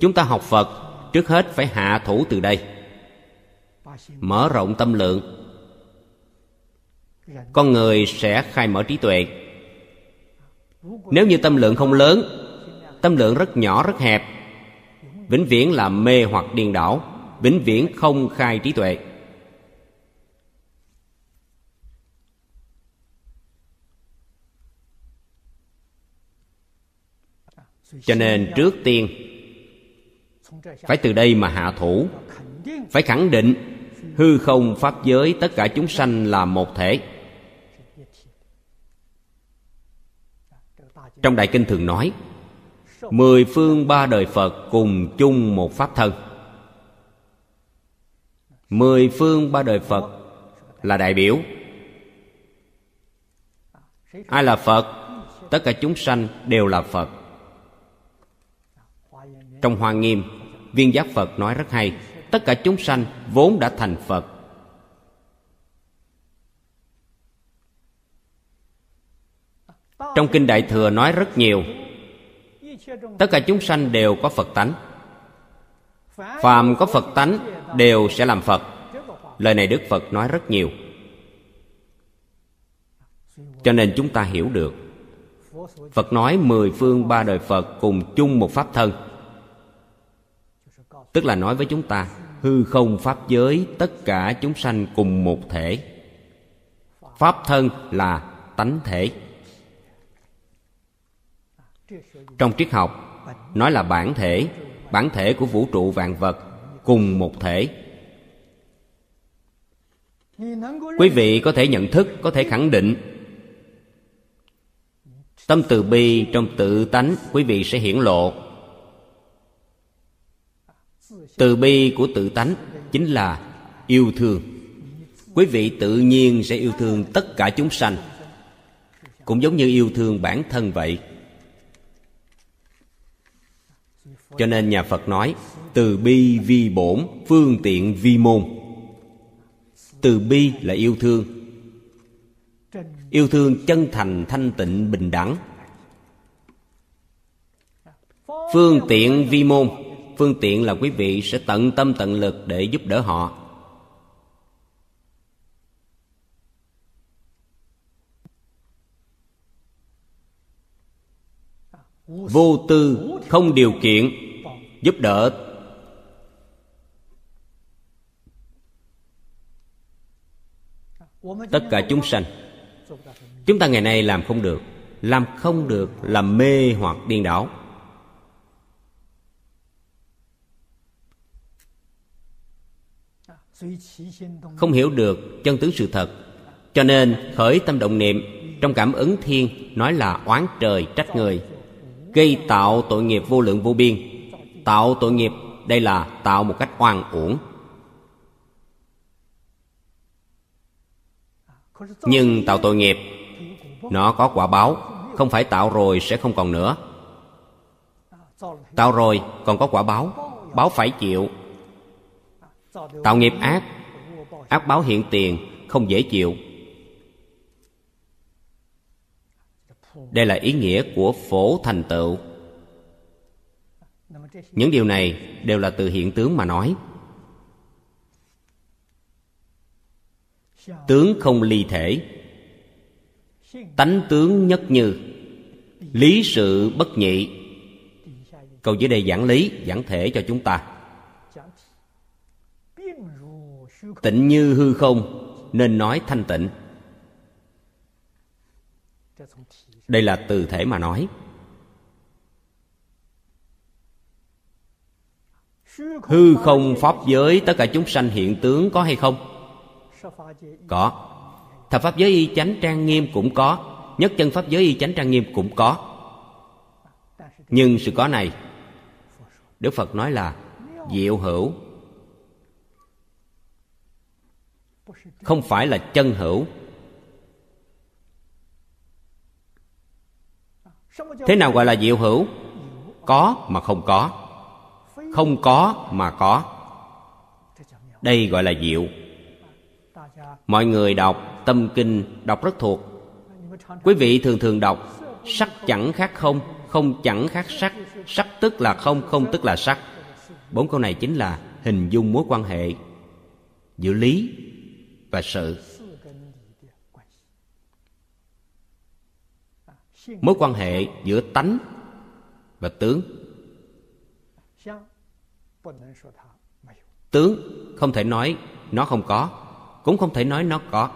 Chúng ta học phật, trước hết phải hạ thủ từ đây. Mở rộng tâm lượng. Con người sẽ khai mở trí tuệ. Nếu như tâm lượng không lớn tâm lượng rất nhỏ, rất hẹp. Vĩnh viễn là mê hoặc điên đảo, vĩnh viễn không khai trí tuệ. Cho nên trước tiên, phải từ đây mà hạ thủ, phải khẳng định hư không pháp giới tất cả chúng sanh là một thể. Trong đại kinh thường nói mười phương ba đời phật cùng chung một pháp thân. Mười phương ba đời phật là đại biểu. Ai là phật? Tất cả chúng sanh đều là phật. Trong hoa nghiêm, viên giác phật nói rất hay, tất cả chúng sanh vốn đã thành phật. Trong kinh đại thừa nói rất nhiều tất cả chúng sanh đều có phật tánh. Phàm có phật tánh, đều sẽ làm phật. Lời này đức phật nói rất nhiều. Cho nên chúng ta hiểu được. Phật nói mười phương ba đời phật cùng chung một pháp thân. Tức là nói với chúng ta, hư không pháp giới, tất cả chúng sanh cùng một thể. Pháp thân là tánh thể. Trong triết học. Nói là bản thể bản thể của vũ trụ vạn vật cùng một thể. Quý vị có thể nhận thức, có thể khẳng định. Tâm từ bi trong tự tánh, quý vị sẽ hiển lộ. Từ bi của tự tánh chính là yêu thương. Quý vị tự nhiên sẽ yêu thương tất cả chúng sanh. Cũng giống như yêu thương bản thân vậy. Cho nên nhà phật nói, từ bi vi bổn, phương tiện vi môn. Từ bi là yêu thương. Yêu thương chân thành, thanh tịnh, bình đẳng. Phương tiện vi môn. Phương tiện là quý vị sẽ tận tâm, tận lực để giúp đỡ họ. Vô tư không điều kiện giúp đỡ. Tất cả chúng sanh, chúng ta ngày nay làm không được, làm không được làm mê hoặc điên đảo. Không hiểu được chân tướng sự thật, cho nên khởi tâm động niệm, trong cảm ứng thiên, nói là oán trời trách người, gây tạo tội nghiệp vô lượng vô biên tạo tội nghiệp. Đây là tạo một cách oan uổng. Nhưng tạo tội nghiệp, nó có quả báo. Không phải tạo rồi sẽ không còn nữa. Tạo rồi còn có quả báo. Báo phải chịu. Tạo nghiệp ác. Ác báo hiện tiền, không dễ chịu. Đây là ý nghĩa của phổ thành tựu những điều này đều là từ hiện tướng mà nói. Tướng không ly thể. Tánh tướng nhất như. Lý sự bất nhị. Câu dưới đây giảng lý, giảng thể cho chúng ta. Tịnh như hư không, nên nói thanh tịnh. Đây là từ thể mà nói. Hư không pháp giới, tất cả chúng sanh hiện tướng có hay không? Có. Thập pháp giới y chánh trang nghiêm cũng có. Nhất chân pháp giới y chánh trang nghiêm cũng có. Nhưng sự có này, đức phật nói là diệu hữu. Không phải là chân hữu. Thế nào gọi là diệu hữu? Có mà không có không có mà có. Đây gọi là diệu. Mọi người đọc tâm kinh, đọc rất thuộc. Quý vị thường thường đọc, sắc chẳng khác không không chẳng khác sắc. Sắc tức là không không tức là sắc. Bốn câu này chính là hình dung mối quan hệ giữa lý và sự. Mối quan hệ giữa tánh và tướng tướng không thể nói nó không có cũng không thể nói nó có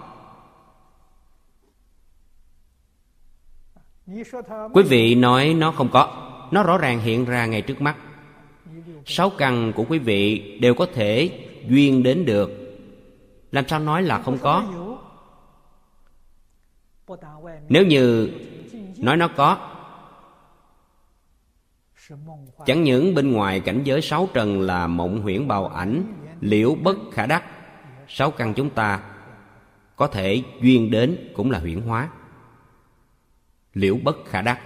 quý vị nói nó không có nó rõ ràng hiện ra ngay trước mắt sáu căn của quý vị đều có thể duyên đến được làm sao nói là không có nếu như nói nó có chẳng những bên ngoài cảnh giới sáu trần là mộng huyễn bào ảnh, liễu bất khả đắc, sáu căn chúng ta có thể duyên đến cũng là huyễn hóa. Liễu bất khả đắc.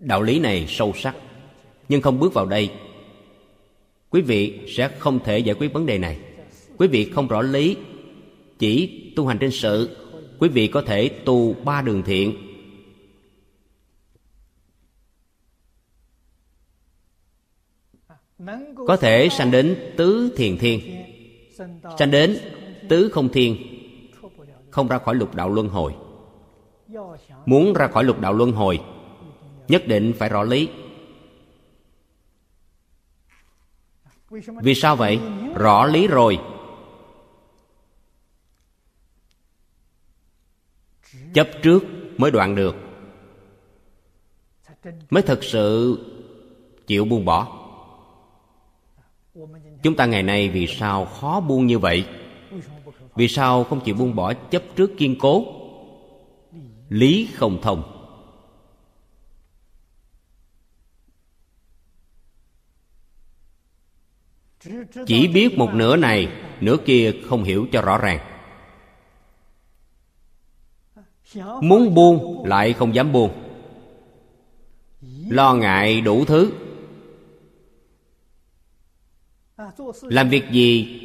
Đạo lý này sâu sắc, nhưng không bước vào đây, quý vị sẽ không thể giải quyết vấn đề này. Quý vị không rõ lý chỉ tu hành trên sự, quý vị có thể tu ba đường thiện. Có thể sanh đến tứ thiền thiên. Sanh đến tứ không thiên, không ra khỏi lục đạo luân hồi. Muốn ra khỏi lục đạo luân hồi, nhất định phải rõ lý. Vì sao vậy? Rõ lý rồi. Chấp trước mới đoạn được. Mới thực sự chịu buông bỏ. Chúng ta ngày nay vì sao khó buông như vậy? Vì sao không chịu buông bỏ chấp trước kiên cố? Lý không thông. Chỉ biết một nửa này, nửa kia không hiểu cho rõ ràng muốn buông, lại không dám buông. Lo ngại đủ thứ. Làm việc gì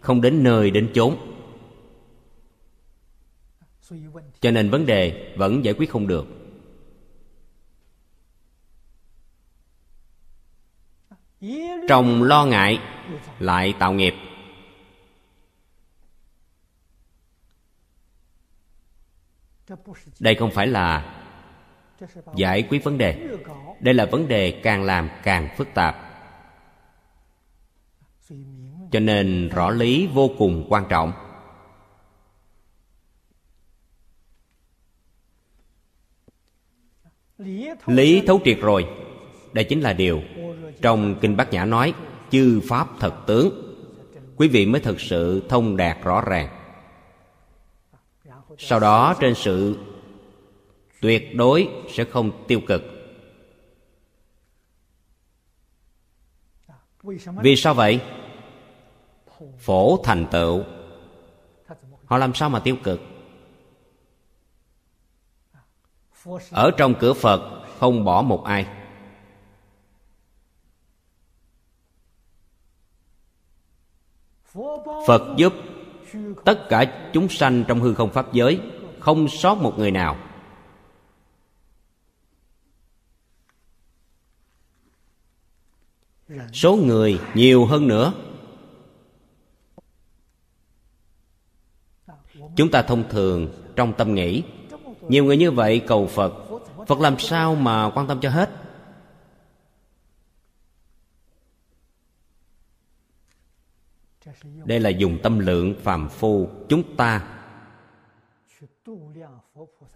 không đến nơi đến chốn. Cho nên vấn đề vẫn giải quyết không được. Trong lo ngại, lại tạo nghiệp. Đây không phải là giải quyết vấn đề. Đây là vấn đề càng làm càng phức tạp. Cho nên rõ lý vô cùng quan trọng. Lý thấu triệt rồi. Đây chính là điều trong kinh bát nhã nói, chư pháp thật tướng. Quý vị mới thật sự thông đạt rõ ràng sau đó trên sự tuyệt đối sẽ không tiêu cực. Vì sao vậy? Phổ thành tựu. Họ làm sao mà tiêu cực? Ở trong cửa phật không bỏ một ai. Phật giúp tất cả chúng sanh trong hư không pháp giới không sót một người nào. Số người nhiều hơn nữa. Chúng ta thông thường trong tâm nghĩ, nhiều người như vậy cầu phật. Phật làm sao mà quan tâm cho hết? Đây là dùng tâm lượng phàm phu chúng ta.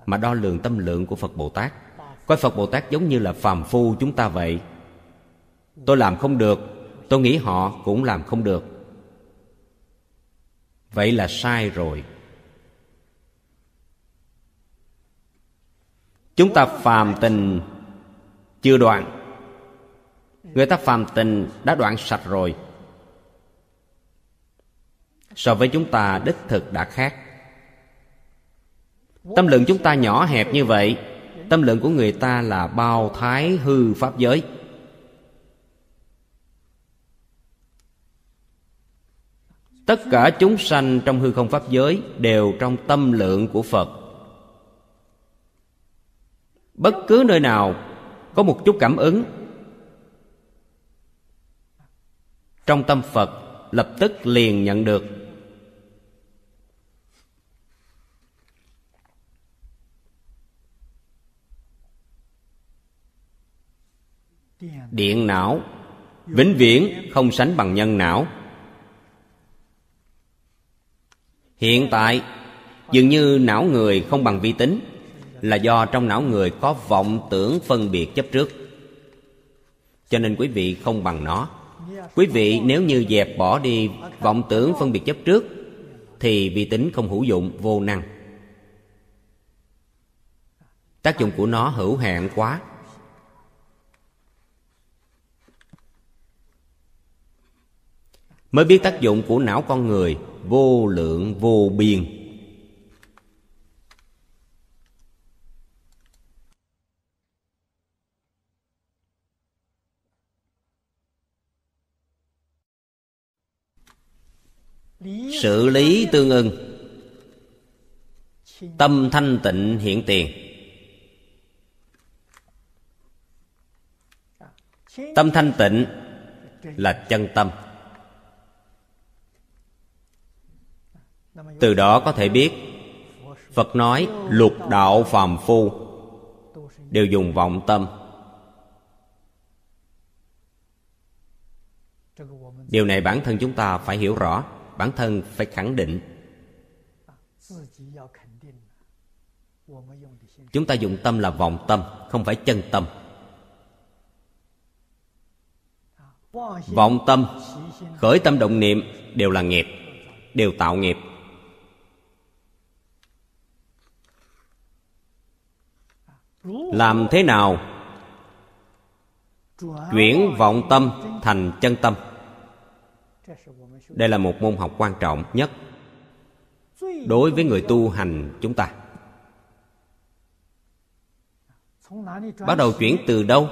mà đo lường tâm lượng của phật bồ tát. Coi phật bồ tát giống như là phàm phu chúng ta vậy. Tôi làm không được tôi nghĩ họ cũng làm không được. Vậy là sai rồi. Chúng ta phàm tình chưa đoạn. Người ta phàm tình đã đoạn sạch rồi so với chúng ta đích thực đã khác. Tâm lượng chúng ta nhỏ hẹp như vậy, tâm lượng của người ta là bao thái hư pháp giới. Tất cả chúng sanh trong hư không pháp giới đều trong tâm lượng của phật. Bất cứ nơi nào có một chút cảm ứng, trong tâm phật lập tức liền nhận được. Điện não. Vĩnh viễn không sánh bằng nhân não. Hiện tại, dường như não người không bằng vi tính, là do trong não người có vọng tưởng phân biệt chấp trước. Cho nên quý vị không bằng nó. Quý vị nếu như dẹp bỏ đi vọng tưởng phân biệt chấp trước, thì vi tính không hữu dụng, vô năng. Tác dụng của nó hữu hạn quá. Mới biết tác dụng của não con người vô lượng vô biên. Sự lý tương ưng. Tâm thanh tịnh hiện tiền. Tâm thanh tịnh là chân tâm. Từ đó có thể biết, phật nói, lục đạo phàm phu. Đều dùng vọng tâm. Điều này bản thân chúng ta phải hiểu rõ, bản thân phải khẳng định. Chúng ta dùng tâm là vọng tâm, không phải chân tâm. Vọng tâm, khởi tâm động niệm đều là nghiệp, đều tạo nghiệp. Làm thế nào? Chuyển vọng tâm thành chân tâm. Đây là một môn học quan trọng nhất đối với người tu hành chúng ta. Bắt đầu chuyển từ đâu?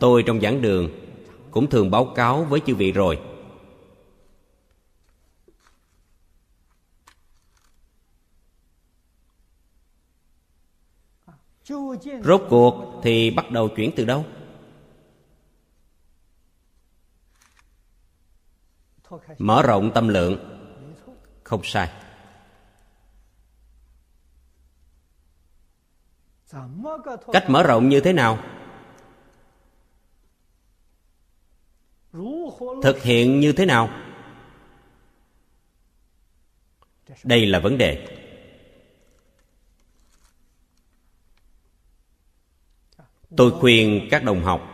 Tôi trong giảng đường cũng thường báo cáo với chư vị rồi. Rốt cuộc thì bắt đầu chuyển từ đâu? Mở rộng tâm lượng. Không sai. Cách mở rộng như thế nào? Thực hiện như thế nào? Đây là vấn đề. Tôi khuyên các đồng học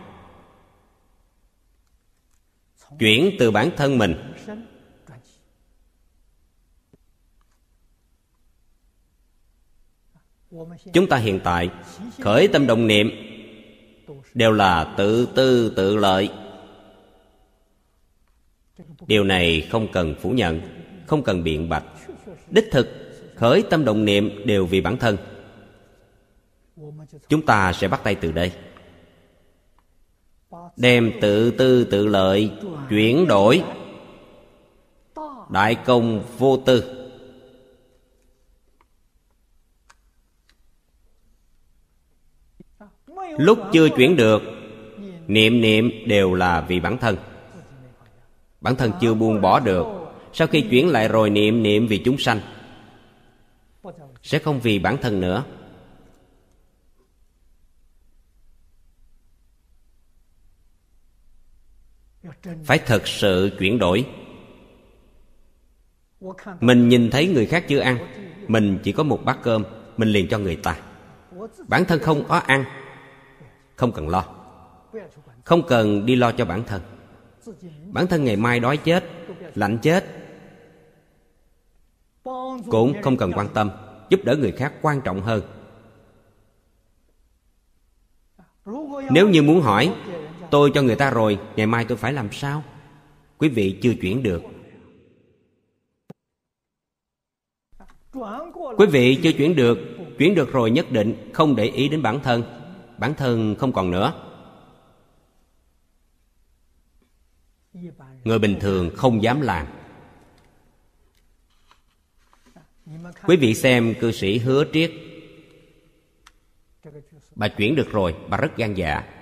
chuyển từ bản thân mình. Chúng ta hiện tại khởi tâm động niệm đều là tự tư tự lợi. Điều này không cần phủ nhận, không cần biện bạch. Đích thực, khởi tâm động niệm đều vì bản thân chúng ta sẽ bắt tay từ đây. Đem tự tư tự lợi chuyển đổi. Đại công vô tư. Lúc chưa chuyển được, niệm niệm đều là vì bản thân. Bản thân chưa buông bỏ được, sau khi chuyển lại rồi niệm niệm vì chúng sanh. Sẽ không vì bản thân nữa. Phải thật sự chuyển đổi. Mình nhìn thấy người khác chưa ăn, mình chỉ có một bát cơm, mình liền cho người ta. Bản thân không có ăn, không cần lo. Không cần đi lo cho bản thân. Bản thân ngày mai đói chết, lạnh chết, cũng không cần quan tâm, giúp đỡ người khác quan trọng hơn. Nếu như muốn hỏi tôi cho người ta rồi, ngày mai tôi phải làm sao? Quý vị chưa chuyển được. Quý vị chưa chuyển được chuyển được rồi nhất định không để ý đến bản thân. Bản thân không còn nữa. Người bình thường không dám làm. Quý vị xem cư sĩ hứa triết. Bà chuyển được rồi, bà rất gan dạ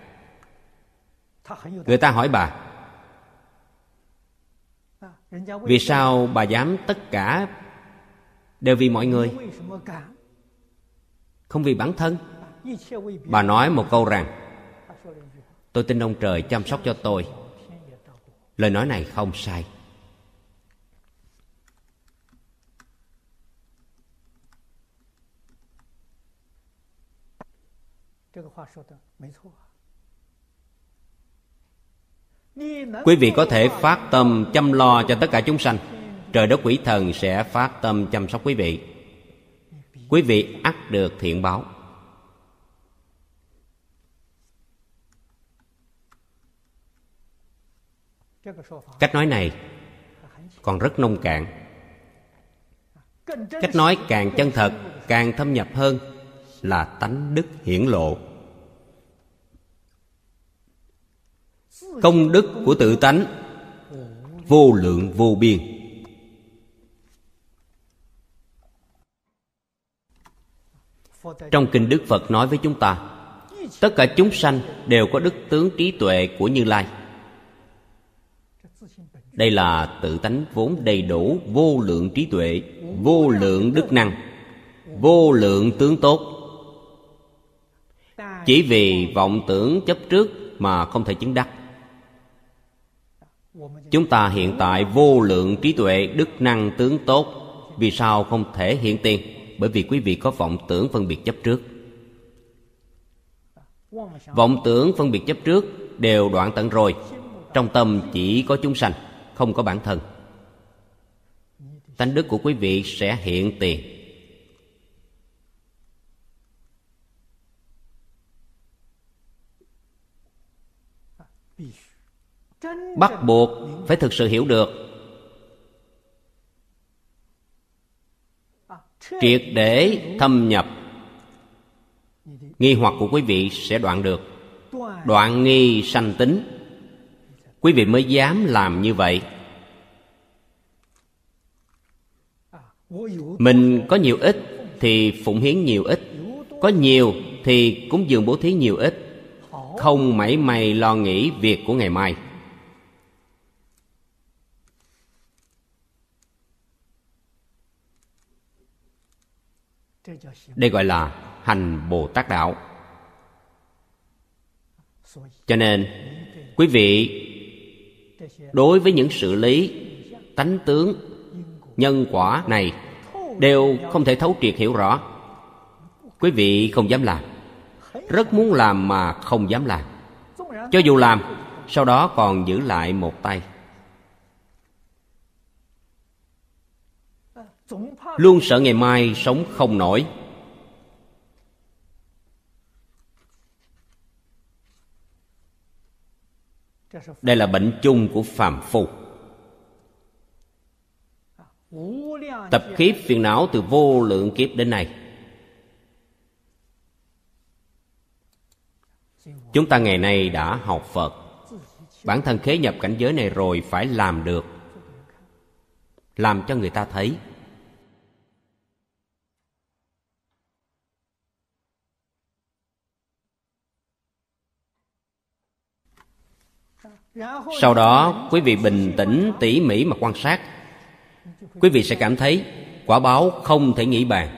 người ta hỏi bà vì sao bà dám tất cả đều vì mọi người? Không vì bản thân. Bà nói một câu rằng tôi tin ông trời chăm sóc cho tôi. Lời nói này không sai quý vị có thể phát tâm chăm lo cho tất cả chúng sanh. Trời đất quỷ thần sẽ phát tâm chăm sóc quý vị. Quý vị ắt được thiện báo. Cách nói này còn rất nông cạn. Cách nói càng chân thật, càng thâm nhập hơn là tánh đức hiển lộ. Công đức của tự tánh, vô lượng vô biên. Trong kinh đức phật nói với chúng ta, tất cả chúng sanh đều có đức tướng trí tuệ của như lai. Đây là tự tánh vốn đầy đủ, vô lượng trí tuệ, vô lượng đức năng, vô lượng tướng tốt. Chỉ vì vọng tưởng chấp trước mà không thể chứng đắc chúng ta hiện tại vô lượng trí tuệ, đức năng tướng tốt. Vì sao không thể hiện tiền? Bởi vì quý vị có vọng tưởng phân biệt chấp trước. Vọng tưởng phân biệt chấp trước đều đoạn tận rồi. Trong tâm chỉ có chúng sanh, không có bản thân. Tánh đức của quý vị sẽ hiện tiền. Bắt buộc phải thực sự hiểu được. Triệt để thâm nhập. Nghi hoặc của quý vị sẽ đoạn được. Đoạn nghi sanh tính. Quý vị mới dám làm như vậy. Mình có nhiều ít thì phụng hiến nhiều ít. Có nhiều thì cúng dường bố thí nhiều ít. Không mảy may lo nghĩ việc của ngày mai. Đây gọi là hành bồ tát đạo. Cho nên, quý vị, đối với những sự lý, tánh tướng, nhân quả này đều không thể thấu triệt hiểu rõ. Quý vị không dám làm, rất muốn làm mà không dám làm. Cho dù làm, sau đó còn giữ lại một tay. Luôn sợ ngày mai sống không nổi. Đây là bệnh chung của phàm phu. Tập kiếp phiền não từ vô lượng kiếp đến nay. Chúng ta ngày nay đã học phật. Bản thân khế nhập cảnh giới này rồi phải làm được. Làm cho người ta thấy. Sau đó, quý vị bình tĩnh, tỉ mỉ mà quan sát. Quý vị sẽ cảm thấy quả báo không thể nghĩ bàn.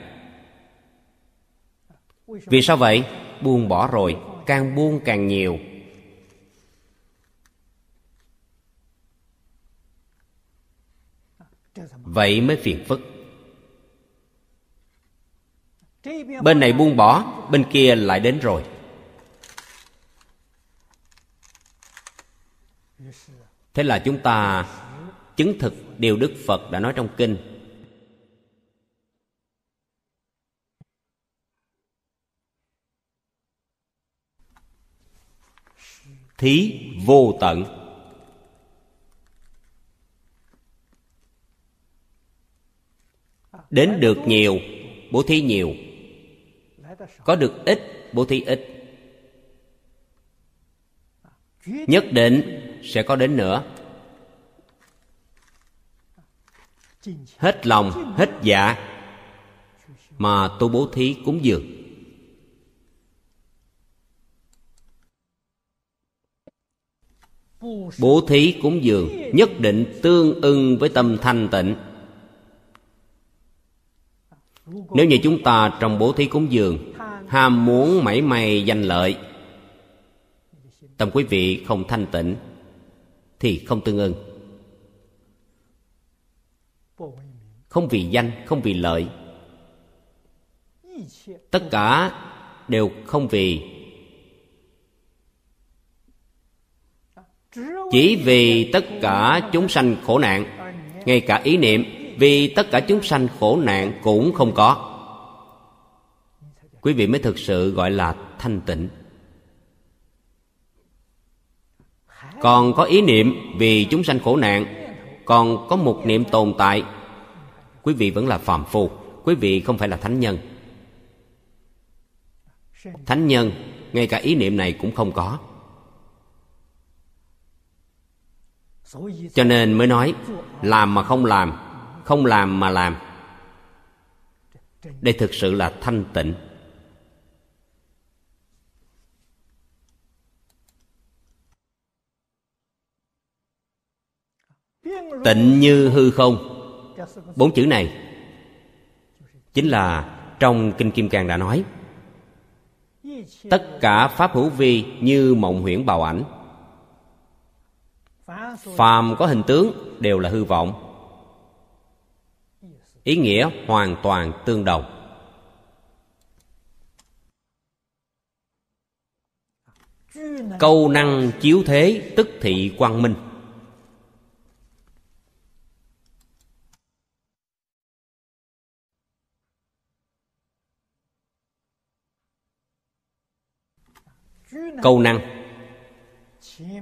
Vì sao vậy? Buông bỏ rồi, càng buông càng nhiều. Vậy mới phiền phức. Bên này buông bỏ, bên kia lại đến rồi. Thế là chúng ta chứng thực điều đức phật đã nói trong kinh. Thí vô tận. Đến được nhiều, bố thí nhiều. Có được ít, bố thí ít. Nhất định sẽ có đến nữa. Hết lòng, hết dạ mà tu bố thí cúng dường. Bố thí cúng dường nhất định tương ưng với tâm thanh tịnh. Nếu như chúng ta trong bố thí cúng dường ham muốn mảy may danh lợi, tâm quý vị không thanh tịnh thì không tương ưng. Không vì danh, không vì lợi. Tất cả đều không vì. Chỉ vì tất cả chúng sanh khổ nạn, ngay cả ý niệm, vì tất cả chúng sanh khổ nạn cũng không có. Quý vị mới thực sự gọi là thanh tịnh. Còn có ý niệm vì chúng sanh khổ nạn, còn có một niệm tồn tại. Quý vị vẫn là phàm phu, quý vị không phải là thánh nhân. Thánh nhân, ngay cả ý niệm này cũng không có. Cho nên mới nói, làm mà không làm không làm mà làm. Đây thực sự là thanh tịnh. Tịnh như hư không? Bốn chữ này chính là trong kinh kim cang đã nói. Tất cả pháp hữu vi như mộng huyễn bào ảnh, phàm có hình tướng đều là hư vọng. Ý nghĩa hoàn toàn tương đồng. Câu năng chiếu thế tức thị quang minh. Câu năng.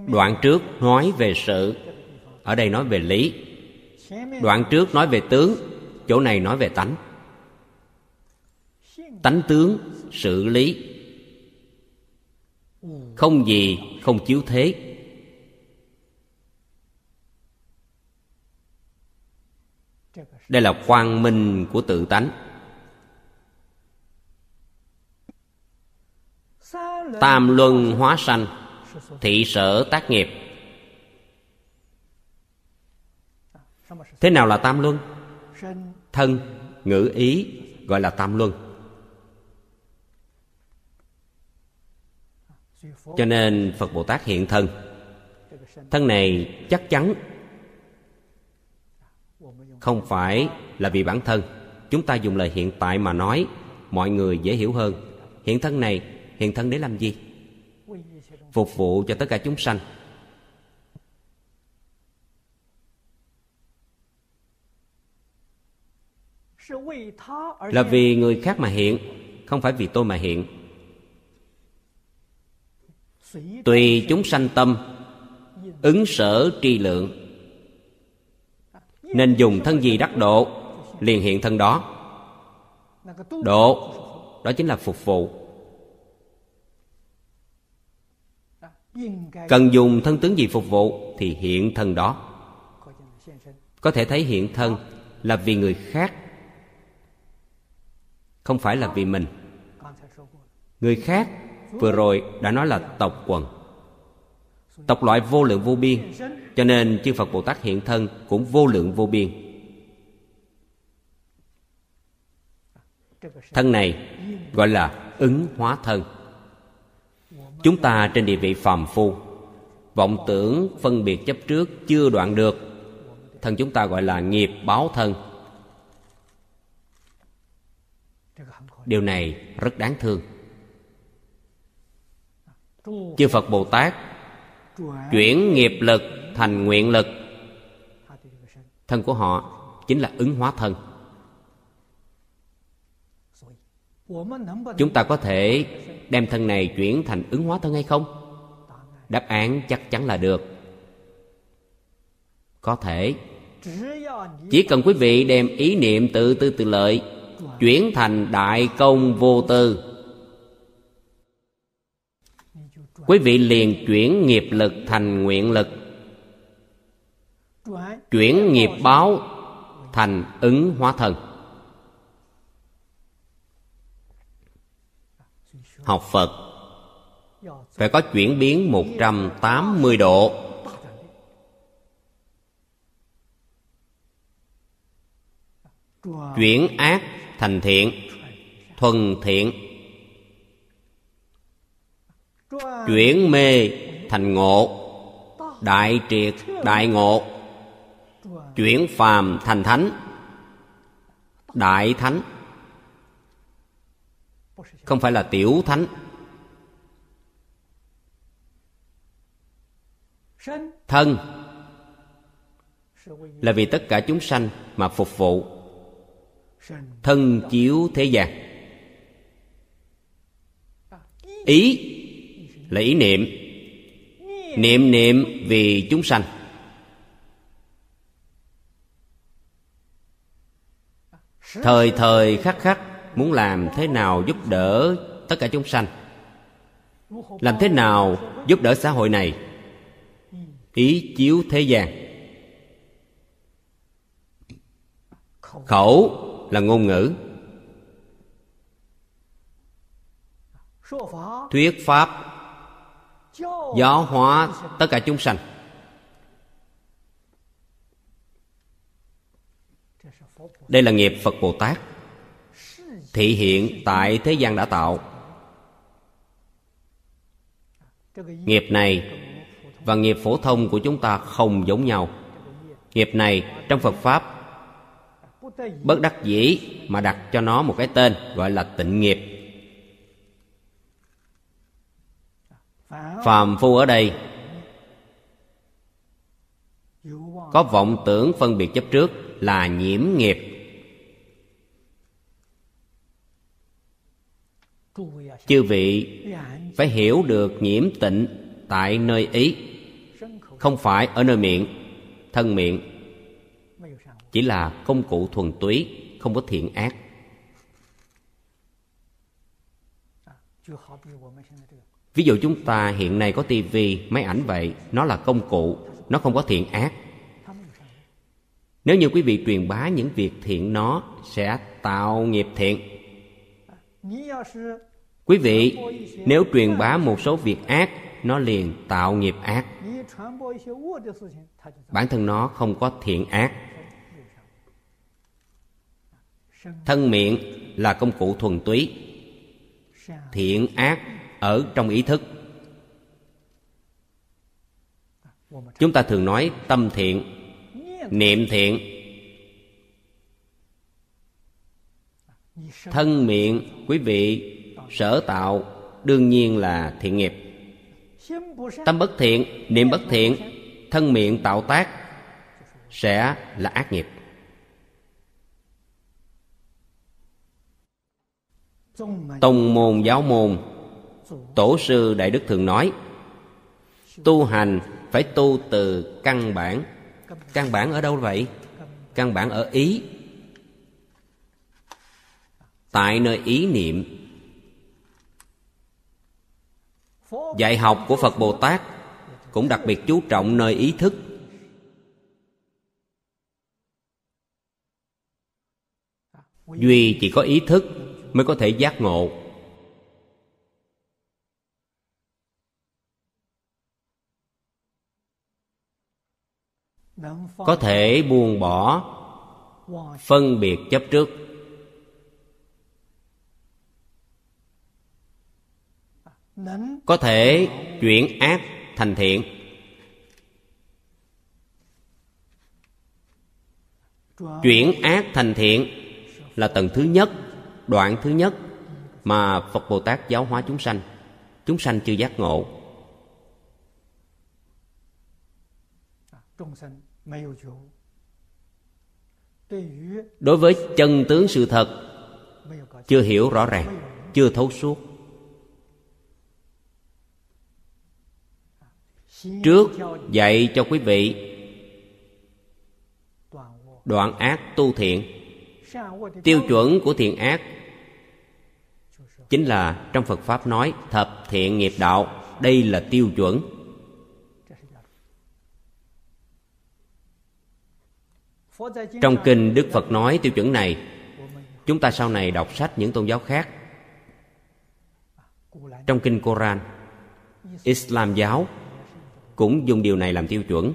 Đoạn trước nói về sự, ở đây nói về lý. Đoạn trước nói về tướng, chỗ này nói về tánh. Tánh tướng, sự lý. Không gì không chiếu thế. Đây là quang minh của tự tánh. Tam luân hóa sanh, thị sở tác nghiệp. Thế nào là tam luân? Thân, ngữ ý, gọi là tam luân. Cho nên phật bồ tát hiện thân. Thân này chắc chắn không phải là vì bản thân. Chúng ta dùng lời hiện tại mà nói, mọi người dễ hiểu hơn. Hiện thân này hiện thân để làm gì? Phục vụ cho tất cả chúng sanh. Là vì người khác mà hiện, không phải vì tôi mà hiện. Tùy chúng sanh tâm, ứng sở tri lượng. Nên dùng thân gì đắc độ, liền hiện thân đó. Độ, đó chính là phục vụ. Cần dùng thân tướng gì phục vụ thì hiện thân đó. Có thể thấy hiện thân là vì người khác, không phải là vì mình. Người khác vừa rồi đã nói là tộc quần, tộc loại vô lượng vô biên, cho nên chư phật bồ tát hiện thân cũng vô lượng vô biên. Thân này gọi là ứng hóa thân chúng ta trên địa vị phàm phu. Vọng tưởng phân biệt chấp trước chưa đoạn được. Thân chúng ta gọi là nghiệp báo thân. Điều này rất đáng thương. Chư phật bồ tát chuyển nghiệp lực thành nguyện lực. Thân của họ chính là ứng hóa thân. Chúng ta có thể đem thân này chuyển thành ứng hóa thân hay không? Đáp án chắc chắn là được. Có thể. Chỉ cần quý vị đem ý niệm tự tư tự lợi chuyển thành đại công vô tư. Quý vị liền chuyển nghiệp lực thành nguyện lực. Chuyển nghiệp báo thành ứng hóa thân. Học phật. Phải có chuyển biến 180 độ. Chuyển ác thành thiện, thuần thiện. Chuyển mê thành ngộ, đại triệt đại ngộ. Chuyển phàm thành thánh, đại thánh không phải là tiểu thánh. Thân là vì tất cả chúng sanh mà phục vụ thân chiếu thế gian. Ý là ý niệm. Niệm niệm vì chúng sanh. Thời thời khắc khắc muốn làm thế nào giúp đỡ tất cả chúng sanh? Làm thế nào giúp đỡ xã hội này? Ý chiếu thế gian. Khẩu là ngôn ngữ. Thuyết pháp. Giáo hóa tất cả chúng sanh. Đây là nghiệp phật bồ tát thị hiện tại thế gian đã tạo. Nghiệp này và nghiệp phổ thông của chúng ta không giống nhau. Nghiệp này trong phật pháp bất đắc dĩ mà đặt cho nó một cái tên gọi là tịnh nghiệp. Phàm phu ở đây có vọng tưởng phân biệt chấp trước là nhiễm nghiệp. Chư vị phải hiểu được nhiễm tịnh tại nơi ý, không phải ở nơi miệng, thân miệng. Chỉ là công cụ thuần túy, không có thiện ác. Ví dụ chúng ta hiện nay có tivi máy ảnh vậy, nó là công cụ, nó không có thiện ác. Nếu như quý vị truyền bá những việc thiện, nó sẽ tạo nghiệp thiện quý vị, nếu truyền bá một số việc ác, nó liền tạo nghiệp ác. Bản thân nó không có thiện ác. Thân miệng là công cụ thuần túy. Thiện ác ở trong ý thức. Chúng ta thường nói tâm thiện, niệm thiện. Thân miệng quý vị, sở tạo đương nhiên là thiện nghiệp. Tâm bất thiện, niệm bất thiện, thân miệng tạo tác sẽ là ác nghiệp. Tông môn, giáo môn, tổ sư đại đức thường nói, tu hành phải tu từ căn bản. Căn bản ở đâu vậy? Căn bản ở ý tại nơi ý niệm. Dạy học của phật bồ tát cũng đặc biệt chú trọng nơi ý thức. Duy chỉ có ý thức mới có thể giác ngộ. Có thể buông bỏ, phân biệt chấp trước. Có thể chuyển ác thành thiện. Chuyển ác thành thiện là tầng thứ nhất đoạn thứ nhất mà phật bồ tát giáo hóa chúng sanh. Chúng sanh chưa giác ngộ. Đối với chân tướng sự thật chưa hiểu rõ ràng chưa thấu suốt trước, dạy cho quý vị đoạn ác tu thiện. Tiêu chuẩn của thiện ác chính là trong phật pháp nói, thập thiện nghiệp đạo. Đây là tiêu chuẩn. Trong kinh đức phật nói tiêu chuẩn này, chúng ta sau này đọc sách những tôn giáo khác. Trong kinh koran, islam giáo cũng dùng điều này làm tiêu chuẩn.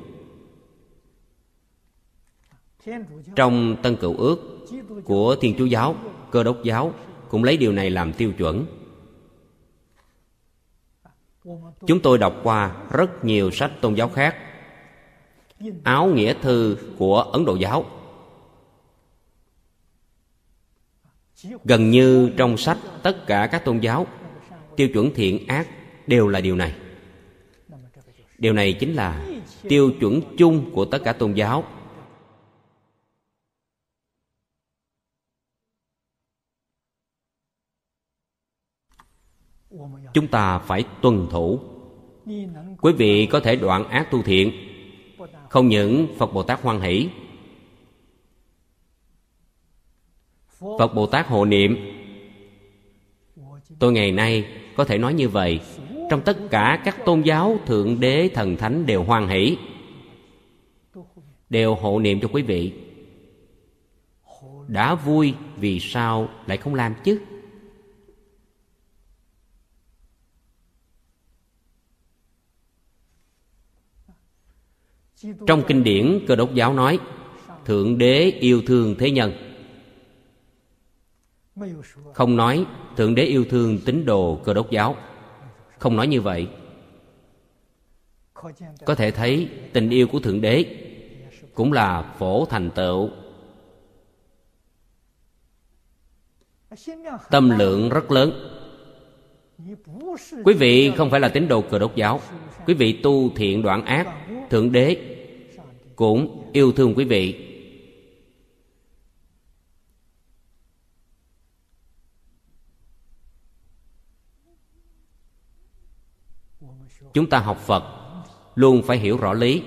Trong tân cựu ước của thiên chúa giáo, cơ đốc giáo cũng lấy điều này làm tiêu chuẩn. Chúng tôi đọc qua rất nhiều sách tôn giáo khác. Áo nghĩa thư của ấn độ giáo. Gần như trong sách tất cả các tôn giáo, tiêu chuẩn thiện ác đều là điều này điều này chính là tiêu chuẩn chung của tất cả tôn giáo. Chúng ta phải tuân thủ. Quý vị có thể đoạn ác tu thiện. Không những phật bồ tát hoan hỷ, phật bồ tát hộ niệm. Tôi ngày nay có thể nói như vậy trong tất cả các tôn giáo, thượng đế, thần thánh đều hoan hỷ, đều hộ niệm cho quý vị. Đã vui vì sao lại không làm chứ? Trong kinh điển, cơ đốc giáo nói, thượng đế yêu thương thế nhân. Không nói, thượng đế yêu thương tín đồ cơ đốc giáo không nói như vậy. Có thể thấy, tình yêu của thượng đế cũng là phổ thành tựu. Tâm lượng rất lớn. Quý vị không phải là tín đồ cờ đốc giáo. Quý vị tu thiện đoạn ác, thượng đế cũng yêu thương quý vị. Chúng ta học phật, luôn phải hiểu rõ lý.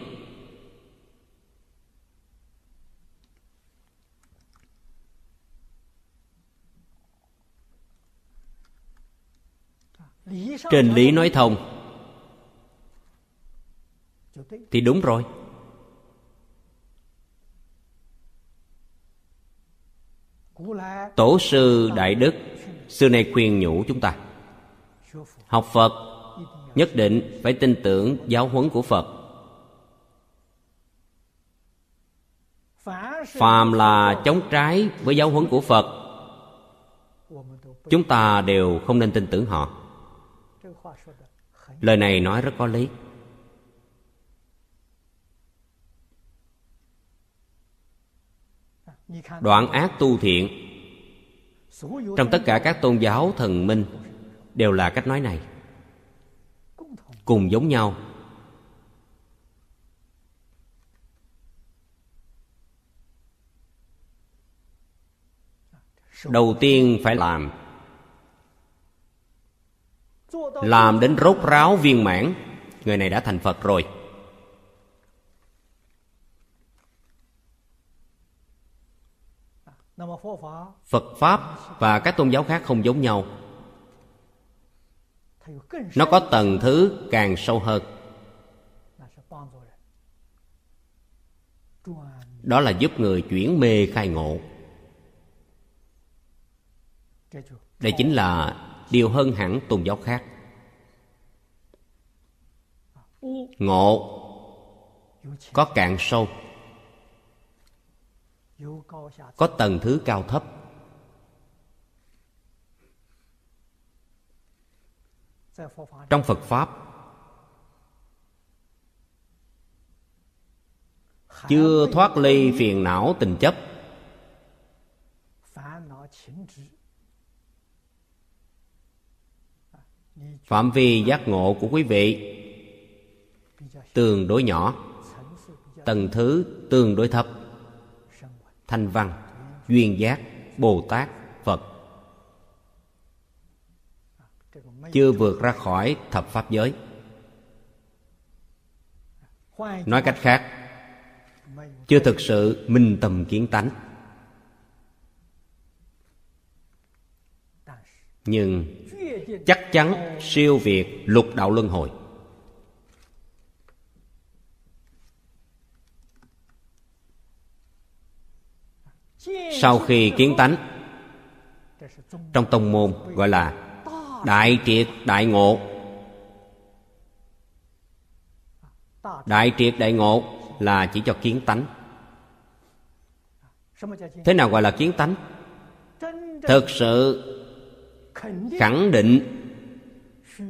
Trên lý nói thông, thì đúng rồi. Tổ sư đại đức, xưa nay khuyên nhủ chúng ta, học phật nhất định phải tin tưởng giáo huấn của phật. Phàm là chống trái với giáo huấn của phật, chúng ta đều không nên tin tưởng họ. Lời này nói rất có lý. Đoạn ác tu thiện, trong tất cả các tôn giáo thần minh đều là cách nói này cùng giống nhau. Đầu tiên phải làm. Làm đến rốt ráo viên mãn, người này đã thành phật rồi. Phật pháp và các tôn giáo khác không giống nhau nó có tầng thứ càng sâu hơn. Đó là giúp người chuyển mê khai ngộ. Đây chính là điều hơn hẳn tôn giáo khác. Ngộ có cạn sâu, có tầng thứ cao thấp. Trong phật pháp, chưa thoát ly phiền não tình chấp. Phạm vi giác ngộ của quý vị tương đối nhỏ, tầng thứ tương đối thấp. Thanh văn, duyên giác, bồ tát phật chưa vượt ra khỏi thập pháp giới. Nói cách khác, chưa thực sự minh tầm kiến tánh. Nhưng chắc chắn siêu việt lục đạo luân hồi. Sau khi kiến tánh, trong tông môn gọi là đại triệt đại ngộ. Đại triệt đại ngộ là chỉ cho kiến tánh. Thế nào gọi là kiến tánh? Thực sự khẳng định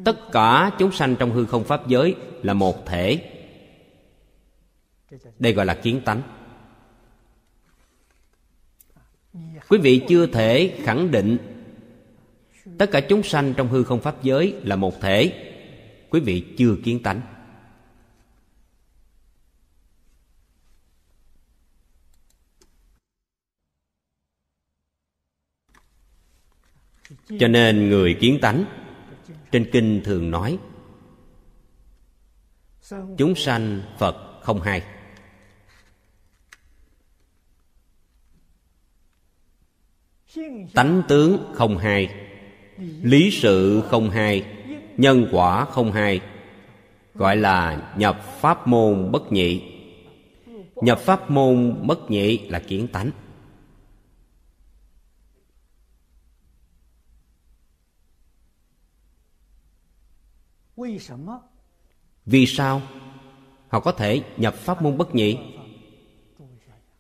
tất cả chúng sanh trong hư không pháp giới là một thể. Đây gọi là kiến tánh. Quý vị chưa thể khẳng định tất cả chúng sanh trong hư không pháp giới là một thể. Quý vị chưa kiến tánh. Cho nên người kiến tánh, trên kinh thường nói, chúng sanh phật không hai tánh tướng không hai lý sự không hai, nhân quả không hai, gọi là nhập pháp môn bất nhị. Nhập pháp môn bất nhị là kiến tánh. Vì sao? Họ có thể nhập pháp môn bất nhị.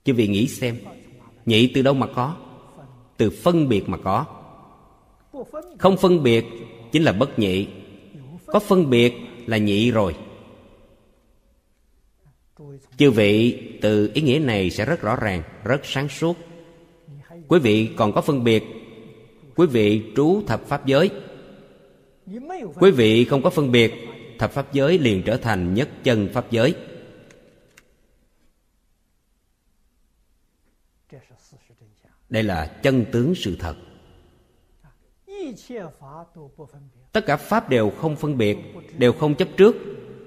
Chứ vì nghĩ xem, Nhị từ đâu mà có? Từ phân biệt mà có. Không phân biệt chính là bất nhị. Có phân biệt là nhị rồi. Chư vị, từ ý nghĩa này sẽ rất rõ ràng, Rất sáng suốt. Quý vị còn có phân biệt. Quý vị trú thập pháp giới. Quý vị không có phân biệt, Thập pháp giới liền trở thành nhất chân pháp giới. Đây là chân tướng sự thật. Tất cả Pháp đều không phân biệt, Đều không chấp trước.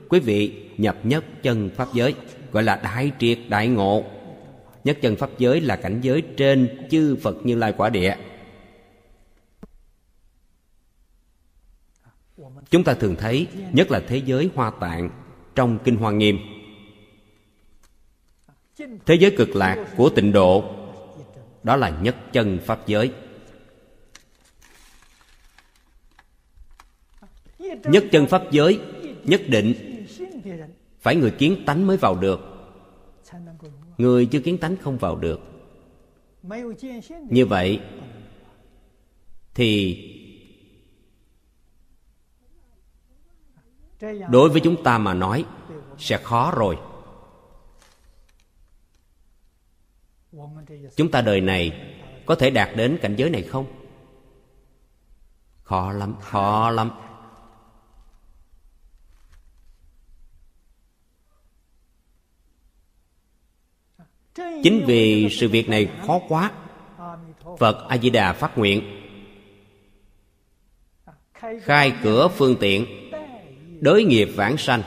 Quý vị, nhập nhất chân Pháp giới, Gọi là đại triệt, đại ngộ. Nhất chân Pháp giới là cảnh giới trên chư Phật Như Lai quả địa. Chúng ta thường thấy, Nhất là thế giới hoa tạng, Trong Kinh Hoa Nghiêm. Thế giới cực lạc của tịnh độ, Đó là nhất chân Pháp giới. Nhất chân Pháp giới Nhất định. Phải người kiến tánh mới vào được. Người chưa kiến tánh không vào được. Như vậy Thì Đối với chúng ta mà nói Sẽ khó rồi. Chúng ta đời này Có thể đạt đến cảnh giới này không? Khó lắm, khó lắm. Chính vì sự việc này khó quá, phật a di đà phát nguyện. Khai cửa phương tiện, đối nghiệp vãng sanh.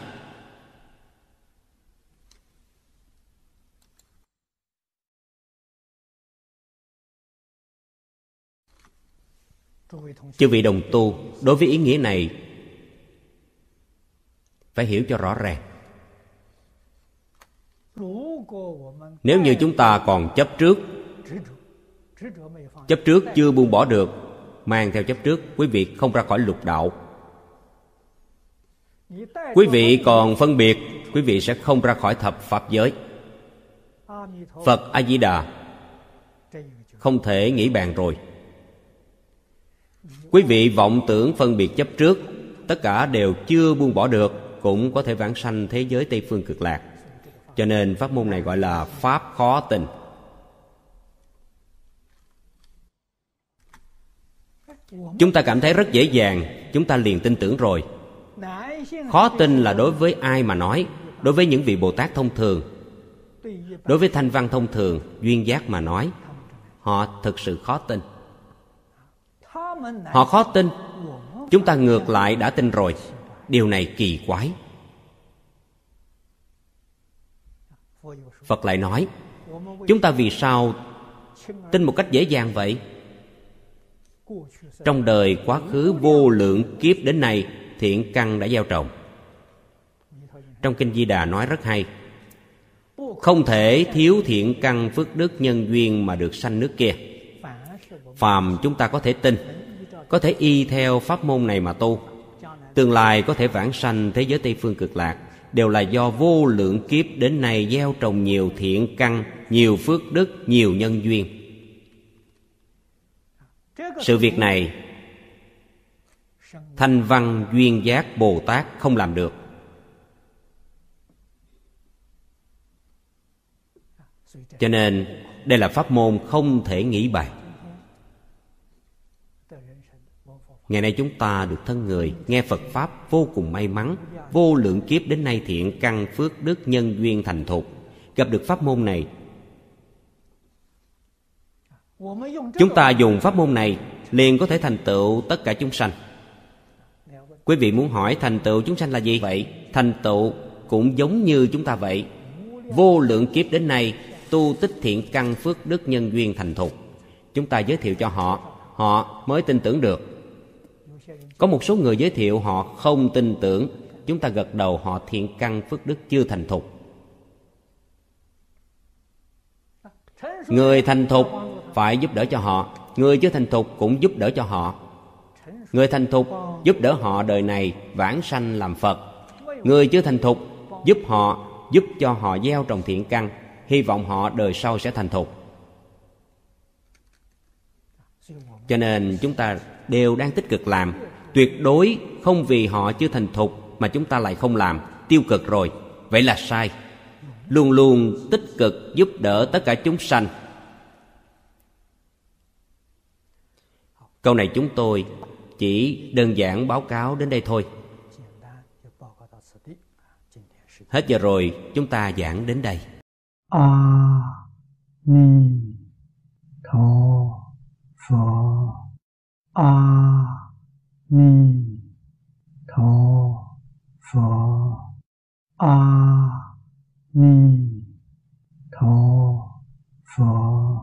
Chư vị đồng tu, đối với ý nghĩa này, phải hiểu cho rõ ràng nếu như chúng ta còn chấp trước chấp trước chưa buông bỏ được, mang theo chấp trước, quý vị không ra khỏi lục đạo. Quý vị còn phân biệt, quý vị sẽ không ra khỏi thập pháp giới. Phật a di đà không thể nghĩ bàn rồi. Quý vị vọng tưởng phân biệt chấp trước, tất cả đều chưa buông bỏ được, cũng có thể vãng sanh thế giới tây phương cực lạc cho nên pháp môn này gọi là pháp khó tin chúng ta cảm thấy rất dễ dàng, chúng ta liền tin tưởng rồi. Khó tin là đối với ai mà nói, đối với những vị bồ tát thông thường. Đối với thanh văn thông thường, duyên giác mà nói, họ thực sự khó tin. Họ khó tin, chúng ta ngược lại đã tin rồi. Điều này kỳ quái. Phật lại nói, chúng ta vì sao tin một cách dễ dàng vậy? Trong đời quá khứ vô lượng kiếp đến nay, thiện căn đã gieo trồng. Trong kinh di đà nói rất hay, không thể thiếu thiện căn phước đức nhân duyên mà được sanh nước kia. Phàm chúng ta có thể tin, có thể y theo pháp môn này mà tu, tương lai có thể vãng sanh thế giới tây phương cực lạc đều là do vô lượng kiếp đến nay gieo trồng nhiều thiện căn, nhiều phước đức, nhiều nhân duyên. Sự việc này, thanh văn duyên giác bồ tát không làm được. Cho nên, đây là pháp môn không thể nghĩ bài Ngày nay chúng ta được thân người, Nghe Phật Pháp vô cùng may mắn, Vô lượng kiếp đến nay thiện căn phước đức nhân duyên thành thục. Gặp được pháp môn này, Chúng ta dùng pháp môn này, Liền có thể thành tựu tất cả chúng sanh. Quý vị muốn hỏi thành tựu chúng sanh là gì? Vậy? Thành tựu cũng giống như chúng ta vậy. Vô lượng kiếp đến nay, Tu tích thiện căn phước đức nhân duyên thành thục. Chúng ta giới thiệu cho họ Họ mới tin tưởng được có một số người giới thiệu họ không tin tưởng. Chúng ta gật đầu họ thiện căn phước đức chưa thành thục. Người thành thục phải giúp đỡ cho họ. Người chưa thành thục cũng giúp đỡ cho họ. Người thành thục giúp đỡ họ đời này vãng sanh làm phật. Người chưa thành thục giúp họ, giúp cho họ gieo trồng thiện căn. Hy vọng họ đời sau sẽ thành thục. Cho nên chúng ta đều đang tích cực làm tuyệt đối không vì họ chưa thành thục mà chúng ta lại không làm. Tiêu cực rồi. Vậy là sai. Luôn luôn tích cực giúp đỡ tất cả chúng sanh. Câu này chúng tôi chỉ đơn giản báo cáo đến đây thôi. Hết giờ rồi, chúng ta giảng đến đây. A ni tho phật 弥陀佛。阿弥陀佛。